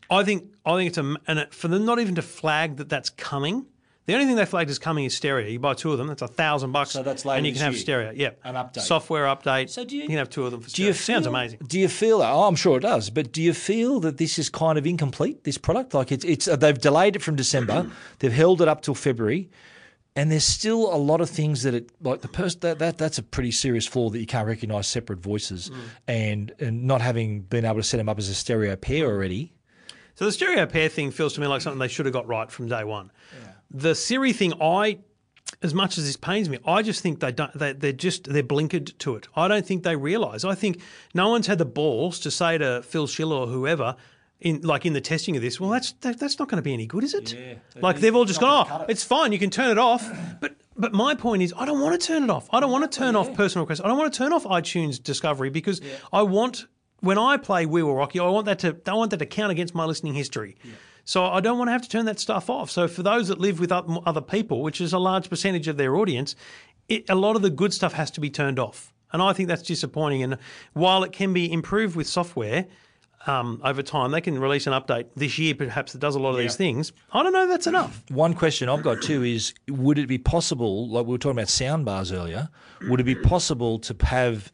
I think I think it's a and it, for them not even to flag that that's coming. The only thing they flagged as coming is stereo. You buy two of them, that's a thousand bucks. So that's later and you can have year? stereo. Yeah, An update. software update. So do you- you can have two of them for Do stereo. you Sounds amazing. Do you feel? Oh, I'm sure it does. But do you feel that this is kind of incomplete? This product, like it's, it's uh, they've delayed it from December. [clears throat] they've held it up till February, and there's still a lot of things that it like the person that, that that's a pretty serious flaw that you can't recognise separate voices, Mm. and and not having been able to set them up as a stereo pair already. So the stereo pair thing feels to me like something they should have got right from day one. The Siri thing, I, as much as this pains me, I just think they don't. They, they're just they're blinkered to it. I don't think they realise. I think no one's had the balls to say to Phil Schiller or whoever. In, like in the testing of this, well, that's that, that's not going to be any good, is it? like they've all just gone, oh, it's fine, you can turn it off. But but my point is, I don't want to turn it off. I don't want to turn off personal requests. I don't want to turn off iTunes Discovery because I want when I play We Will Rock You, I want that to I want that to count against my listening history. So I don't want to have to turn that stuff off. So for those that live with other people, which is a large percentage of their audience, it, a lot of the good stuff has to be turned off. And I think that's disappointing. And while it can be improved with software um, over time, they can release an update this year, perhaps that does a lot of these things. I don't know that's enough. One question I've got too is: Would it be possible, like we were talking about sound bars earlier, would it be possible to have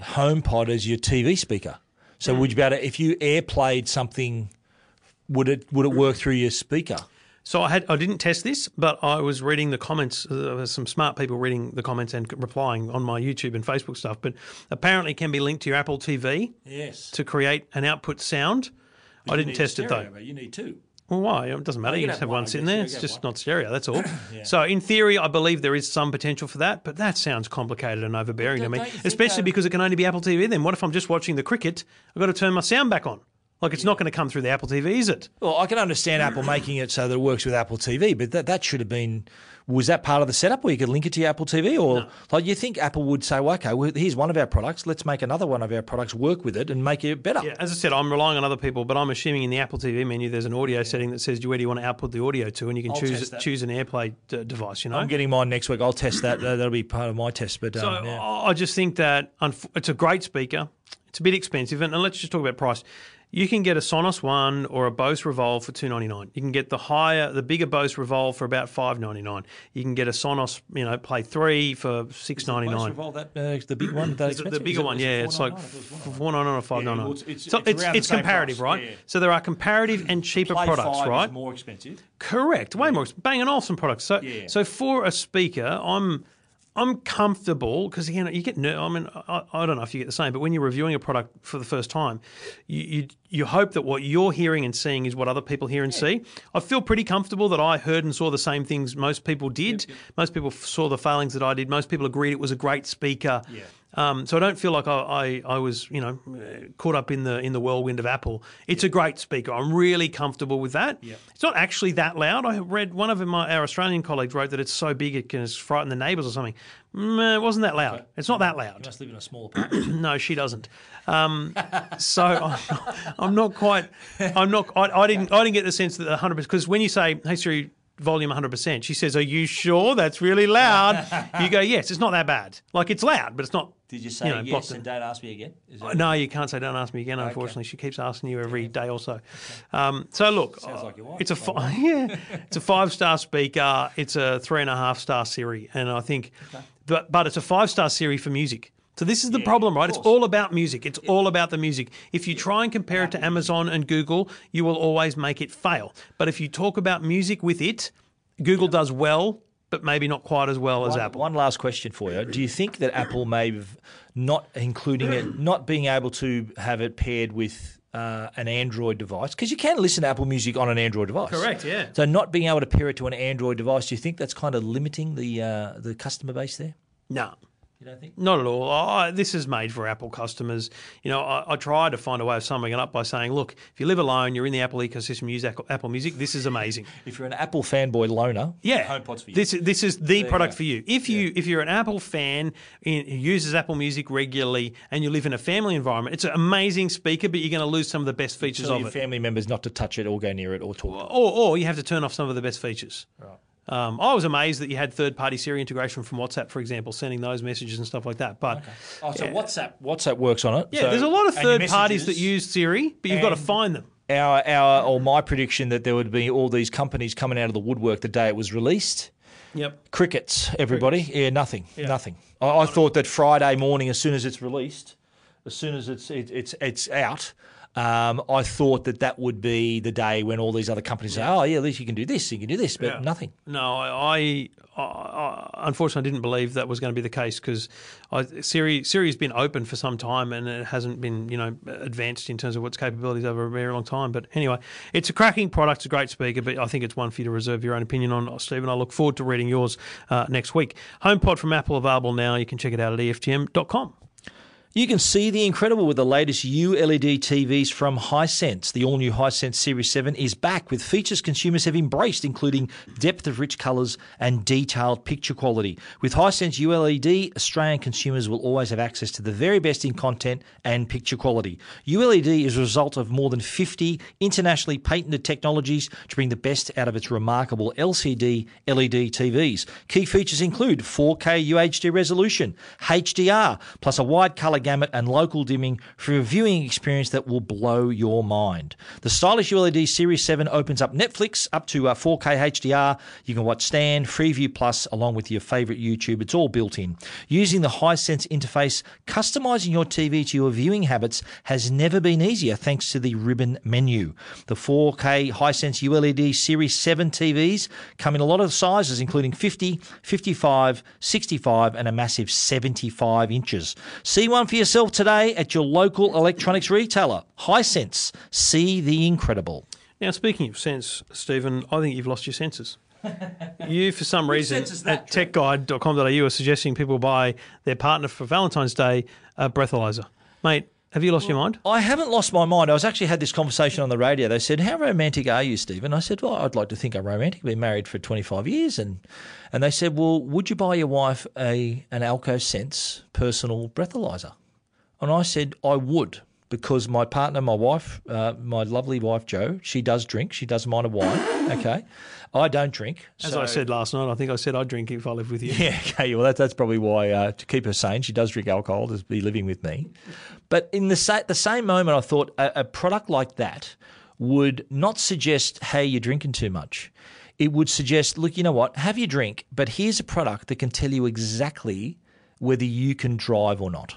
HomePod as your TV speaker? So would you be able to, if you AirPlayed something, would it would it work through your speaker? So I had I didn't test this, but I was reading the comments. Uh, there was some smart people reading the comments and replying on my YouTube and Facebook stuff. But apparently, it can be linked to your Apple TV Yes. to create an output sound. I didn't test it though. But you need two. Well, why? It doesn't matter. you You just have have one, one sitting there. It's just one. not stereo. That's all. [clears throat] So, in theory, I believe there is some potential for that, but that sounds complicated and overbearing to But me. don't you think, Especially because it can only be Apple TV. Then what if I'm just watching the cricket? I've got to turn my sound back on. Like it's not going to come through the Apple TV, is it? Well, I can understand Apple making it so that it works with Apple TV, but that, that should have been. Was that part of the setup where you could link it to your Apple TV? Or, like, you think Apple would say, well, okay, well, here's one of our products. Let's make another one of our products work with it and make it better. Yeah, as I said, I'm relying on other people, but I'm assuming in the Apple TV menu there's an audio setting that says where do you want to output the audio to, and you can I'll choose choose an AirPlay d- device. You know, I'm getting mine next week. I'll test that. That- That'll be part of my test. But So um, yeah. I I just think that unf- it's a great speaker. It's a bit expensive, and, and let's just talk about price. You can get a Sonos One or a Bose Revolve for two ninety nine. You can get the higher, the bigger Bose Revolve for about five ninety nine. You can get a Sonos, you know, Play Three for six ninety nine. Revolve, that, uh, the big one, that The, the bigger one, yeah, it's like $4.99 if it was one? four ninety nine or five ninety nine. it's- it's- So it's it's comparative, price, right? yeah. So there are comparative and cheaper Play products, right? More expensive. Correct. Way more. Bang and Olufsen products. So, Yeah. so for a speaker, I'm I'm comfortable because you know you get. ner- I mean, I, I don't know if you get the same, but when you're reviewing a product for the first time, you you, you hope that what you're hearing and seeing is what other people hear and see. I feel pretty comfortable that I heard and saw the same things most people did. Most people saw the failings that I did. Most people agreed it was a great speaker. Yeah. Um, so I don't feel like I, I, I was, you know, caught up in the in the whirlwind of Apple. It's a great speaker. I'm really comfortable with that. It's not actually that loud. I read one of my our Australian colleagues wrote that it's so big it can frighten the neighbours or something. Mm, it wasn't that loud. It's not that You loud. must live in a small apartment. [clears throat] No, she doesn't. Um, so [laughs] I'm not, I'm not quite. I'm not. I, I didn't. I didn't get the sense that 100 because when you say, "Hey Siri, volume 100%. She says, Are you sure that's really loud? you go, Yes, it's not that bad. Like it's loud, but it's not. Did you say know, yes and don't ask me again? That- No, you can't say don't ask me again. Unfortunately, she keeps asking you every day or so. Um, so look, Sounds like your wife, it's a fi- [laughs] yeah, it's a five star speaker. It's a three and a half star Siri, and I think, but but it's a five star Siri for music. So this is the problem, right? It's all about music. It's all about the music. If you try and compare it to Amazon and Google, you will always make it fail. But if you talk about music with it, Google does well, but maybe not quite as well as Apple. one last question for you. Do you think that Apple may not including it, not being able to have it paired with uh, an Android device? Because you can listen to Apple Music on an Android device. Correct, yeah. So not being able to pair it to an Android device, do you think that's kind of limiting the uh, the customer base there? No. You don't think? Not at all. I, this is made for Apple customers. You know, I, I try to find a way of summing it up by saying, look, if you live alone, you're in the Apple ecosystem, use Apple, Apple Music. This is amazing. [laughs] If you're an Apple fanboy loner, Yeah, HomePod's for you. This this is the you product go. for you. If you if you're an Apple fan in, who uses Apple Music regularly and you live in a family environment, it's an amazing speaker, but you're going to lose some of the best features Tell of your it. family members not to touch it or go near it or talk. to or, or you have to turn off some of the best features. Um, I was amazed that you had third-party Siri integration from WhatsApp, for example, sending those messages and stuff like that. But Oh, so WhatsApp WhatsApp works on it. yeah, So- there's a lot of third parties that use Siri, but you've got to find them. our our or my prediction that there would be all these companies coming out of the woodwork the day it was released. Yep. Crickets, everybody. Yeah, nothing, nothing. I, I thought that Friday morning, as soon as it's released, as soon as it's it, it's it's out. Um, I thought that that would be the day when all these other companies say, "Oh, yeah, at least you can do this, you can do this," but nothing. No, I, I, I unfortunately didn't believe that was going to be the case because Siri Siri's been open for some time and it hasn't been you know advanced in terms of its capabilities over a very long time. But anyway, it's a cracking product, it's a great speaker, but I think it's one for you to reserve your own opinion on, Stephen. I look forward to reading yours uh, next week. HomePod from Apple available now. You can check it out at EFTM.com. You can see the incredible with the latest ULED TVs from Hisense. The all new Hisense Series 7 is back with features consumers have embraced, including depth of rich colours and detailed picture quality. With Hisense ULED, Australian consumers will always have access to the very best in content and picture quality. ULED is a result of more than 50 internationally patented technologies to bring the best out of its remarkable LCD LED TVs. Key features include 4K UHD resolution, HDR, plus a wide colour gamut and local dimming for a viewing experience that will blow your mind. The stylish ULED Series 7 opens up Netflix up to uh, 4K HDR. You can watch Stan, Freeview Plus, along with your favourite YouTube. It's all built in. Using the Hisense interface, customising your TV to your viewing habits has never been easier thanks to the ribbon menu. The 4K Hisense ULED Series 7 TVs come in a lot of sizes, including 50, 55, 65, and a massive 75 inches. See one for yourself today at your local electronics retailer. Hisense. See the incredible. Now, speaking of sense, Stephen, I think you've lost your senses. [laughs] you, for some reason, sense is that, at techguide.com.au are suggesting people buy their partner for Valentine's Day a breathalyzer. Mate, have you lost your mind? I haven't lost my mind. I was actually had this conversation on the radio. They said, "How romantic are you, Stephen?" I said, "Well, I'd like to think I'm romantic. Been married for 25 years." And and they said, "Well, would you buy your wife a an AlcoSense personal breathalyzer?" And I said, "I would." Because my partner, my wife, uh, my lovely wife Jo, she does drink. She does mind a wine. [laughs] Okay, I don't drink. As so- I said last night, I think I said I'd drink if I lived with you. yeah, [laughs] okay. Well, that, that's probably why uh, to keep her sane, she does drink alcohol to be living with me. But in the sa- the same moment, I thought a, a product like that would not suggest, "Hey, you're drinking too much." It would suggest, "Look, you know what? Have your drink, but here's a product that can tell you exactly whether you can drive or not."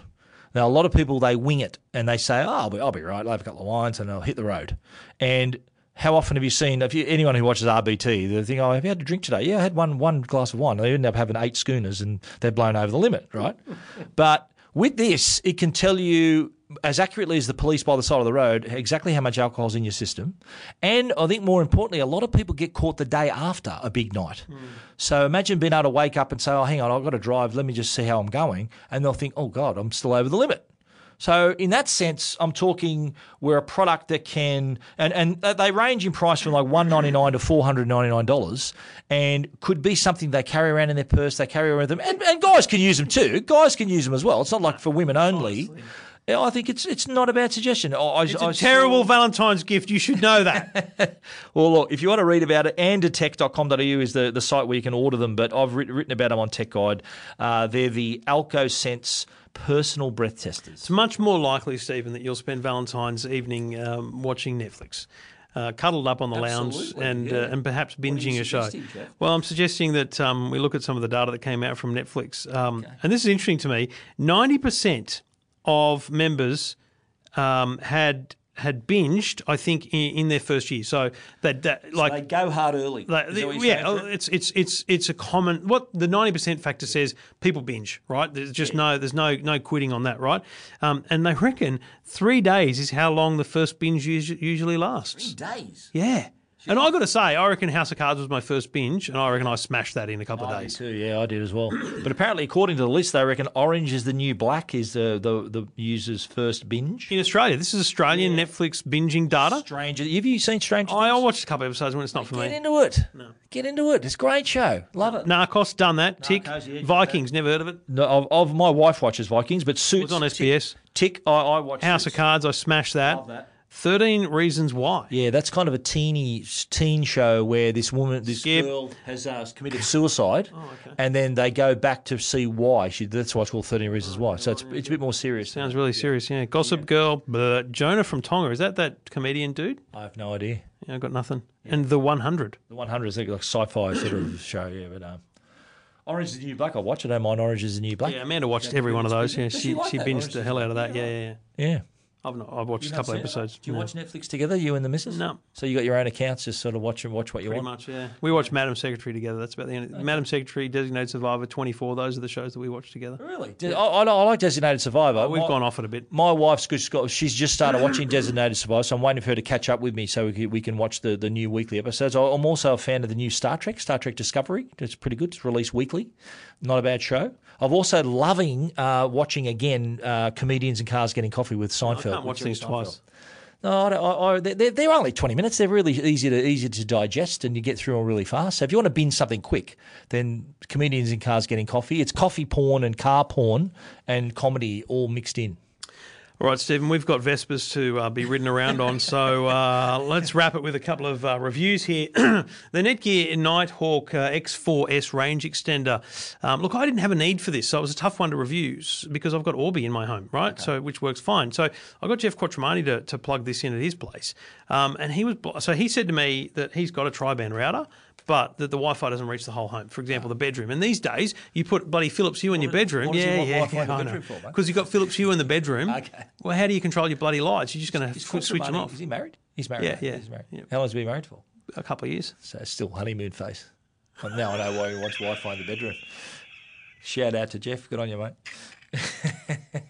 Now, a lot of people they wing it and they say, "Oh, I'll be, I'll be right. I'll have a couple of wines and I'll hit the road." And how often have you seen? If you, anyone who watches RBT, they think, "Oh, have you had a drink today?" Yeah, I had one one glass of wine. They end up having eight schooners and they're blown over the limit, right? [laughs] but with this, it can tell you as accurately as the police by the side of the road exactly how much alcohol's in your system. And I think more importantly, a lot of people get caught the day after a big night. Hmm. So imagine being able to wake up and say, "Oh, hang on, I've got to drive. Let me just see how I'm going," and they'll think, "Oh God, I'm still over the limit." So in that sense, I'm talking we're a product that can and and they range in price from like one ninety nine to four hundred ninety nine dollars, and could be something they carry around in their purse. They carry around with them, and, and guys can use them too. Guys can use them as well. It's not like for women only. I think it's it's not a bad suggestion. I, I, It's I a terrible saw- Valentine's gift. You should know that. [laughs] Well, look, if you want to read about it, andetech.com.au is the, the site where you can order them, but I've writ- written about them on Tech Guide. Uh, they're the AlcoSense personal breath testers. it's much more likely, Stephen, that you'll spend Valentine's evening um, watching Netflix. Uh, cuddled up on the lounge and yeah. uh, and perhaps binging a show. Jeff? Well, I'm suggesting that um, we look at some of the data that came out from Netflix, um, and this is interesting to me. Ninety percent of members um, had had binged, I think, in, in their first year. So that, that like they go hard early. like, Is that what yeah, it's it's it's it's a common what the ninety percent factor says. People binge, right? There's just no there's no no quitting on that, right? Um, and they reckon three days is how long the first binge usually lasts. Three days. Yeah, and I got to say, I reckon House of Cards was my first binge, and I reckon I smashed that in a couple of I did days. too. Yeah, I did as well. [clears throat] but apparently, according to the list, they reckon orange is the new black. Is the the, the user's first binge. In Australia, this is Australian Netflix binging data. Stranger, have you seen Stranger I, I Things? watched a couple of episodes when it's not for me. Get me. into it. Get into it. It's a great show. Love it. Narcos, done that. Tick. Yeah, done Vikings, never heard of it. No, of, of my wife watches Vikings, but Suits was on Tick- SBS. Tick, I, I watch House of Suits. Cards, I smashed that. Love that. 13 Reasons Why. Yeah, that's kind of a teeny teen show where this woman, this Skip. girl, has uh, committed suicide, Oh, and then they go back to see why. She, that's why it's called Thirteen Reasons Why. So it's it's a bit more serious. Sounds really serious, yeah. Gossip Girl, blah. Jonah from Tonga. Is that that comedian dude? I have no idea. Yeah, I got nothing. And The 100. The 100 is like sci-fi sort of show, yeah. But um, Orange is the New Black. I watch. It, I don't mind Orange is the New Black. Yeah, Amanda watched every one of those. Yeah, she, she she binged the hell out of that. Yeah, yeah, yeah. yeah. I've not. I've watched a couple of episodes. Do you No. watch Netflix together, you and the missus? No. So you got your own accounts, just sort of watch and watch what you Pretty want. much, yeah. We watch Madam Secretary together. That's about the end. Madam Secretary, Designated Survivor, 24. Those are the shows that we watch together. Really? I, I, I like Designated Survivor. Oh, we've My- gone off it a bit. My wife's just got, she's just started watching Designated Survivor, so I'm waiting for her to catch up with me so we can, we can watch the, the new weekly episodes. I'm also a fan of the new Star Trek, Star Trek Discovery. It's pretty good. It's released weekly. Not a bad show. I've also loving uh, watching again uh, comedians and cars getting coffee with Seinfeld. I can't watch with Jerry these twice. No, I I, I, they're, they're only 20 minutes. They're really easy to easy to digest and you get through them really fast. So if you want to binge something quick, then comedians in cars getting coffee. It's coffee porn and car porn and comedy all mixed in. All right, Stephen, we've got Vespas to uh, be ridden around on, so uh, [laughs] let's wrap it with a couple of uh, reviews here. [clears throat] the Netgear Nighthawk uh, X4S range extender. Um, look, I didn't have a need for this, so it was a tough one to review because I've got Orbi in my home, right? So which works fine. So I got Geoff Quattromani to, to plug this in at his place, um, and he was so he said to me that he's got a tri-band router. But that the Wi-Fi doesn't reach the whole home. For example, the bedroom. And these days, you put bloody Philips Hue in your bedroom. what yeah, yeah, Wi-Fi in the yeah. Because you've got Philips Hue in the bedroom. [laughs] Okay. Well, how do you control your bloody lights? You're just going to switch them off. Is he married? He's married. Yeah, yeah, He's married. yeah. How long has he been married for? A couple of years. So it's still honeymoon face. Well, now I know why he wants Wi-Fi in the bedroom. Shout out to Geoff. Good on you, mate. [laughs]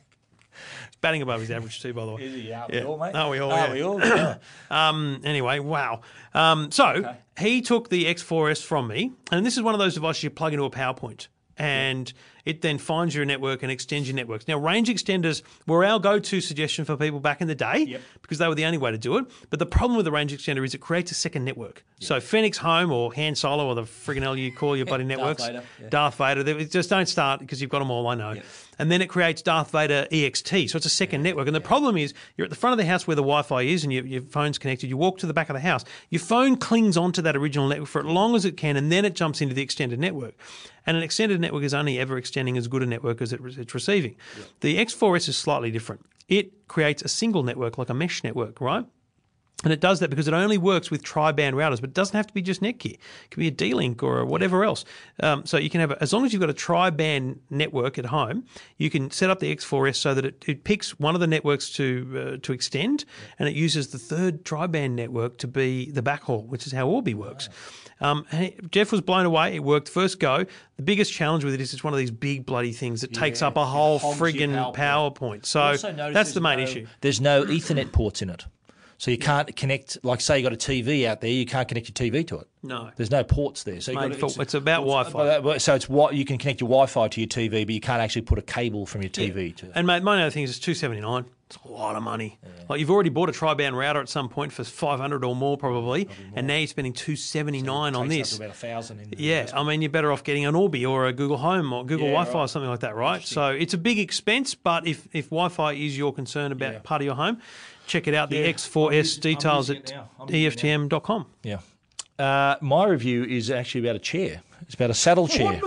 Batting above his average too, by the way. Is he? Yeah, Yeah. we all, mate. Are we all, Are yeah. we all? [clears throat] Yeah. Um, anyway, wow. Um, so he took the X4S from me, and this is one of those devices you plug into a PowerPoint. And it then finds your network and extends your networks. Now, range extenders were our go to suggestion for people back in the day because they were the only way to do it. But the problem with the range extender is it creates a second network. So, Phoenix Home or Han Solo or the friggin' hell you call your bloody [laughs] networks, Vader, yeah. Darth Vader, they just don't start because you've got them all, I know. And then it creates Darth Vader EXT. So it's a second network. And the problem is you're at the front of the house where the Wi Fi is and your, your phone's connected. You walk to the back of the house. Your phone clings onto that original network for as long as it can, and then it jumps into the extended network. And an extended network is only ever extending as good a network as it, it's receiving. The X4S is slightly different. It creates a single network, like a mesh network, right? And it does that because it only works with tri-band routers, but it doesn't have to be just Netgear. It can be a D-Link or a whatever else. Um, so you can have, a, as long as you've got a tri-band network at home, you can set up the X4S so that it, it picks one of the networks to uh, to extend, and it uses the third tri-band network to be the backhaul, which is how Orbi works. Um, it- Geoff was blown away. It worked first go. The biggest challenge with it is it's one of these big bloody things that takes up a whole hogs friggin' PowerPoint. PowerPoint. So that's the main no- issue. There's no Ethernet ports in it. So you can't connect, like say you got a TV out there, you can't connect your TV to it. No. There's no ports there. So you've got for- it's about Wi-Fi. So it's what you can connect your Wi-Fi to your TV, but you can't actually put a cable from your TV to. It. And mate, my other thing is it's two seventy nine. It's a lot of money. Like you've already bought a tri-band router at some point for five hundred or more probably, and now you're spending two seventy nine on Takes up this. about a thousand. Yeah, I mean, you're better off getting an Orbi or a Google Home or Google Yeah, Wi-Fi or something like that, right? So it's a big expense, but if, if Wi-Fi is your concern about Yeah. part of your home, check it out. The Yeah, X4S I'm details at it now. I'm using it EFTM.com. Yeah. Uh, my review is actually about a chair. It's about a saddle chair.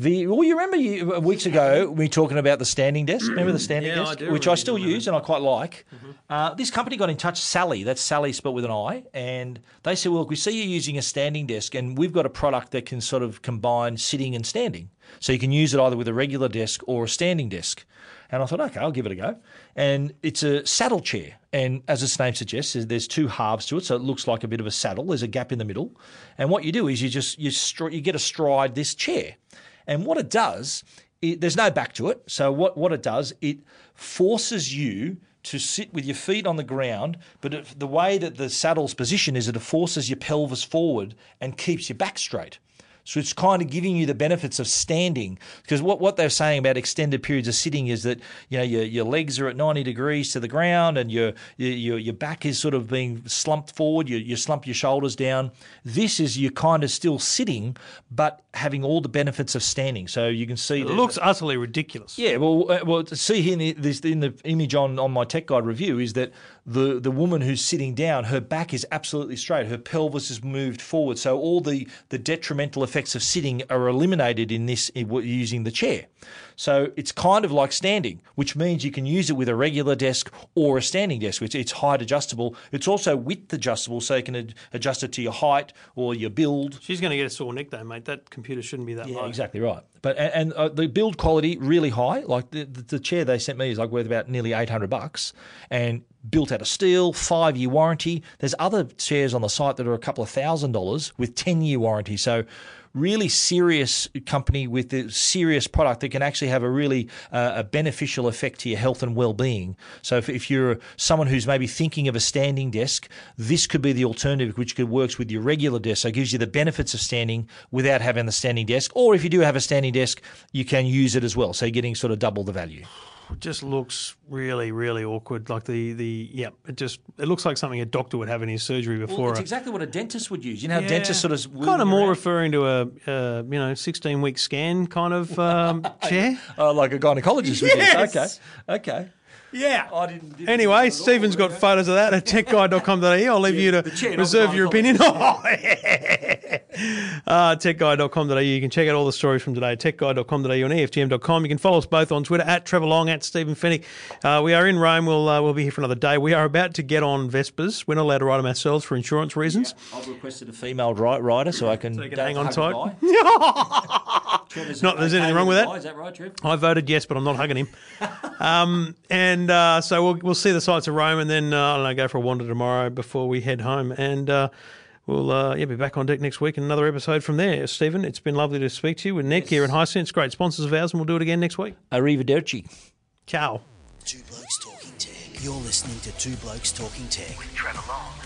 The well, you remember you, uh, weeks ago we were talking about the standing desk. Remember the standing Yeah, I desk, do which I still use and I quite like. Uh, this company got in touch, Salli. That's Sally spelled with an I, and they said, "Well, look, we see you using a standing desk, and we've got a product that can sort of combine sitting and standing. So you can use it either with a regular desk or a standing desk." And I thought, okay, I'll give it a go. And it's a saddle chair. And as its name suggests, there's- two halves to it, so it looks like a bit of a saddle. There's a gap in the middle. And what you do is you just you str- you get astride this chair. And what it does, it, there's no back to it. So what, what it does, it forces you to sit with your feet on the ground, but it, the way that the saddle's position is, it forces your pelvis forward and keeps your back straight. So it's kind of giving you the benefits of standing because what, what they're saying about extended periods of sitting is that you know your, your legs are at 90 degrees to the ground and your your, your back is sort of being slumped forward. You, you slump your shoulders down. This is you're kind of still sitting but having all the benefits of standing. So you can see It looks utterly ridiculous. yeah, well, uh, well, see here in the, this, in the image on, on my Tech Guide review is that the, the woman who's sitting down, her back is absolutely straight. Her pelvis is moved forward. So all the, the detrimental effects of sitting are eliminated in this in, using the chair. So it's kind of like standing, which means you can use it with a regular desk or a standing desk. It's, it's height adjustable. It's also width adjustable, so you can ad- adjust it to your height or your build. She's going to get a sore neck though, mate. That computer shouldn't be that Yeah, low. exactly right. But and, and uh, the build quality really high. Like the, the, the chair they sent me is like worth about nearly eight hundred bucks, and built out of steel, five year warranty. There's other chairs on the site that are a couple of thousand dollars with ten year warranty. So. Really serious company with a serious product that can actually have a really uh, a beneficial effect to your health and well-being. So if, if you're someone who's maybe thinking of a standing desk, this could be the alternative, which could works with your regular desk. So it gives you the benefits of standing without having the standing desk. Or if you do have a standing desk, you can use it as well. So you're getting sort of double the value. Just looks really, really awkward. Like the the yeah, it just it looks like something a doctor would have in his surgery before. a- exactly what a dentist would use. You know how dentists sort of kind of more referring to a uh, you know sixteen week scan kind of [laughs] um, chair. oh, like a gynecologist Yes. use. Okay, okay. Yeah. I didn't. didn't Anyway, Stephen's got photos of that at techguide.com.au. I'll leave you to reserve your opinion. [laughs] gynecologist. Uh, techguide.com.au. You can check out all the stories from today. Techguide.com.au and E EFTM.com. You can follow us both on Twitter at Trevor Long, at Stephen Fenech. Uh, we are in Rome. We'll, uh, we'll be here for another day. We are about to get on Vespas. We're not allowed to ride them ourselves for insurance reasons. I've requested a female ri- rider so I can, you can hang on tight. Trevor's Not there's okay anything wrong with that. Is that right, Trev? I voted yes, but I'm not hugging him. Um, and uh, so we'll, we'll see the sights of Rome and then, uh, I don't know, go for a wander tomorrow before we head home. And uh, we'll uh, yeah, be back on deck next week in another episode from there. Stephen, it's been lovely to speak to you with Nick here at Hisense. Great sponsors of ours, and we'll do it again next week. Arrivederci. Ciao. Two Blokes Talking Tech. You're listening to Two Blokes Talking Tech. with Trevor Long and Stephen Fenech.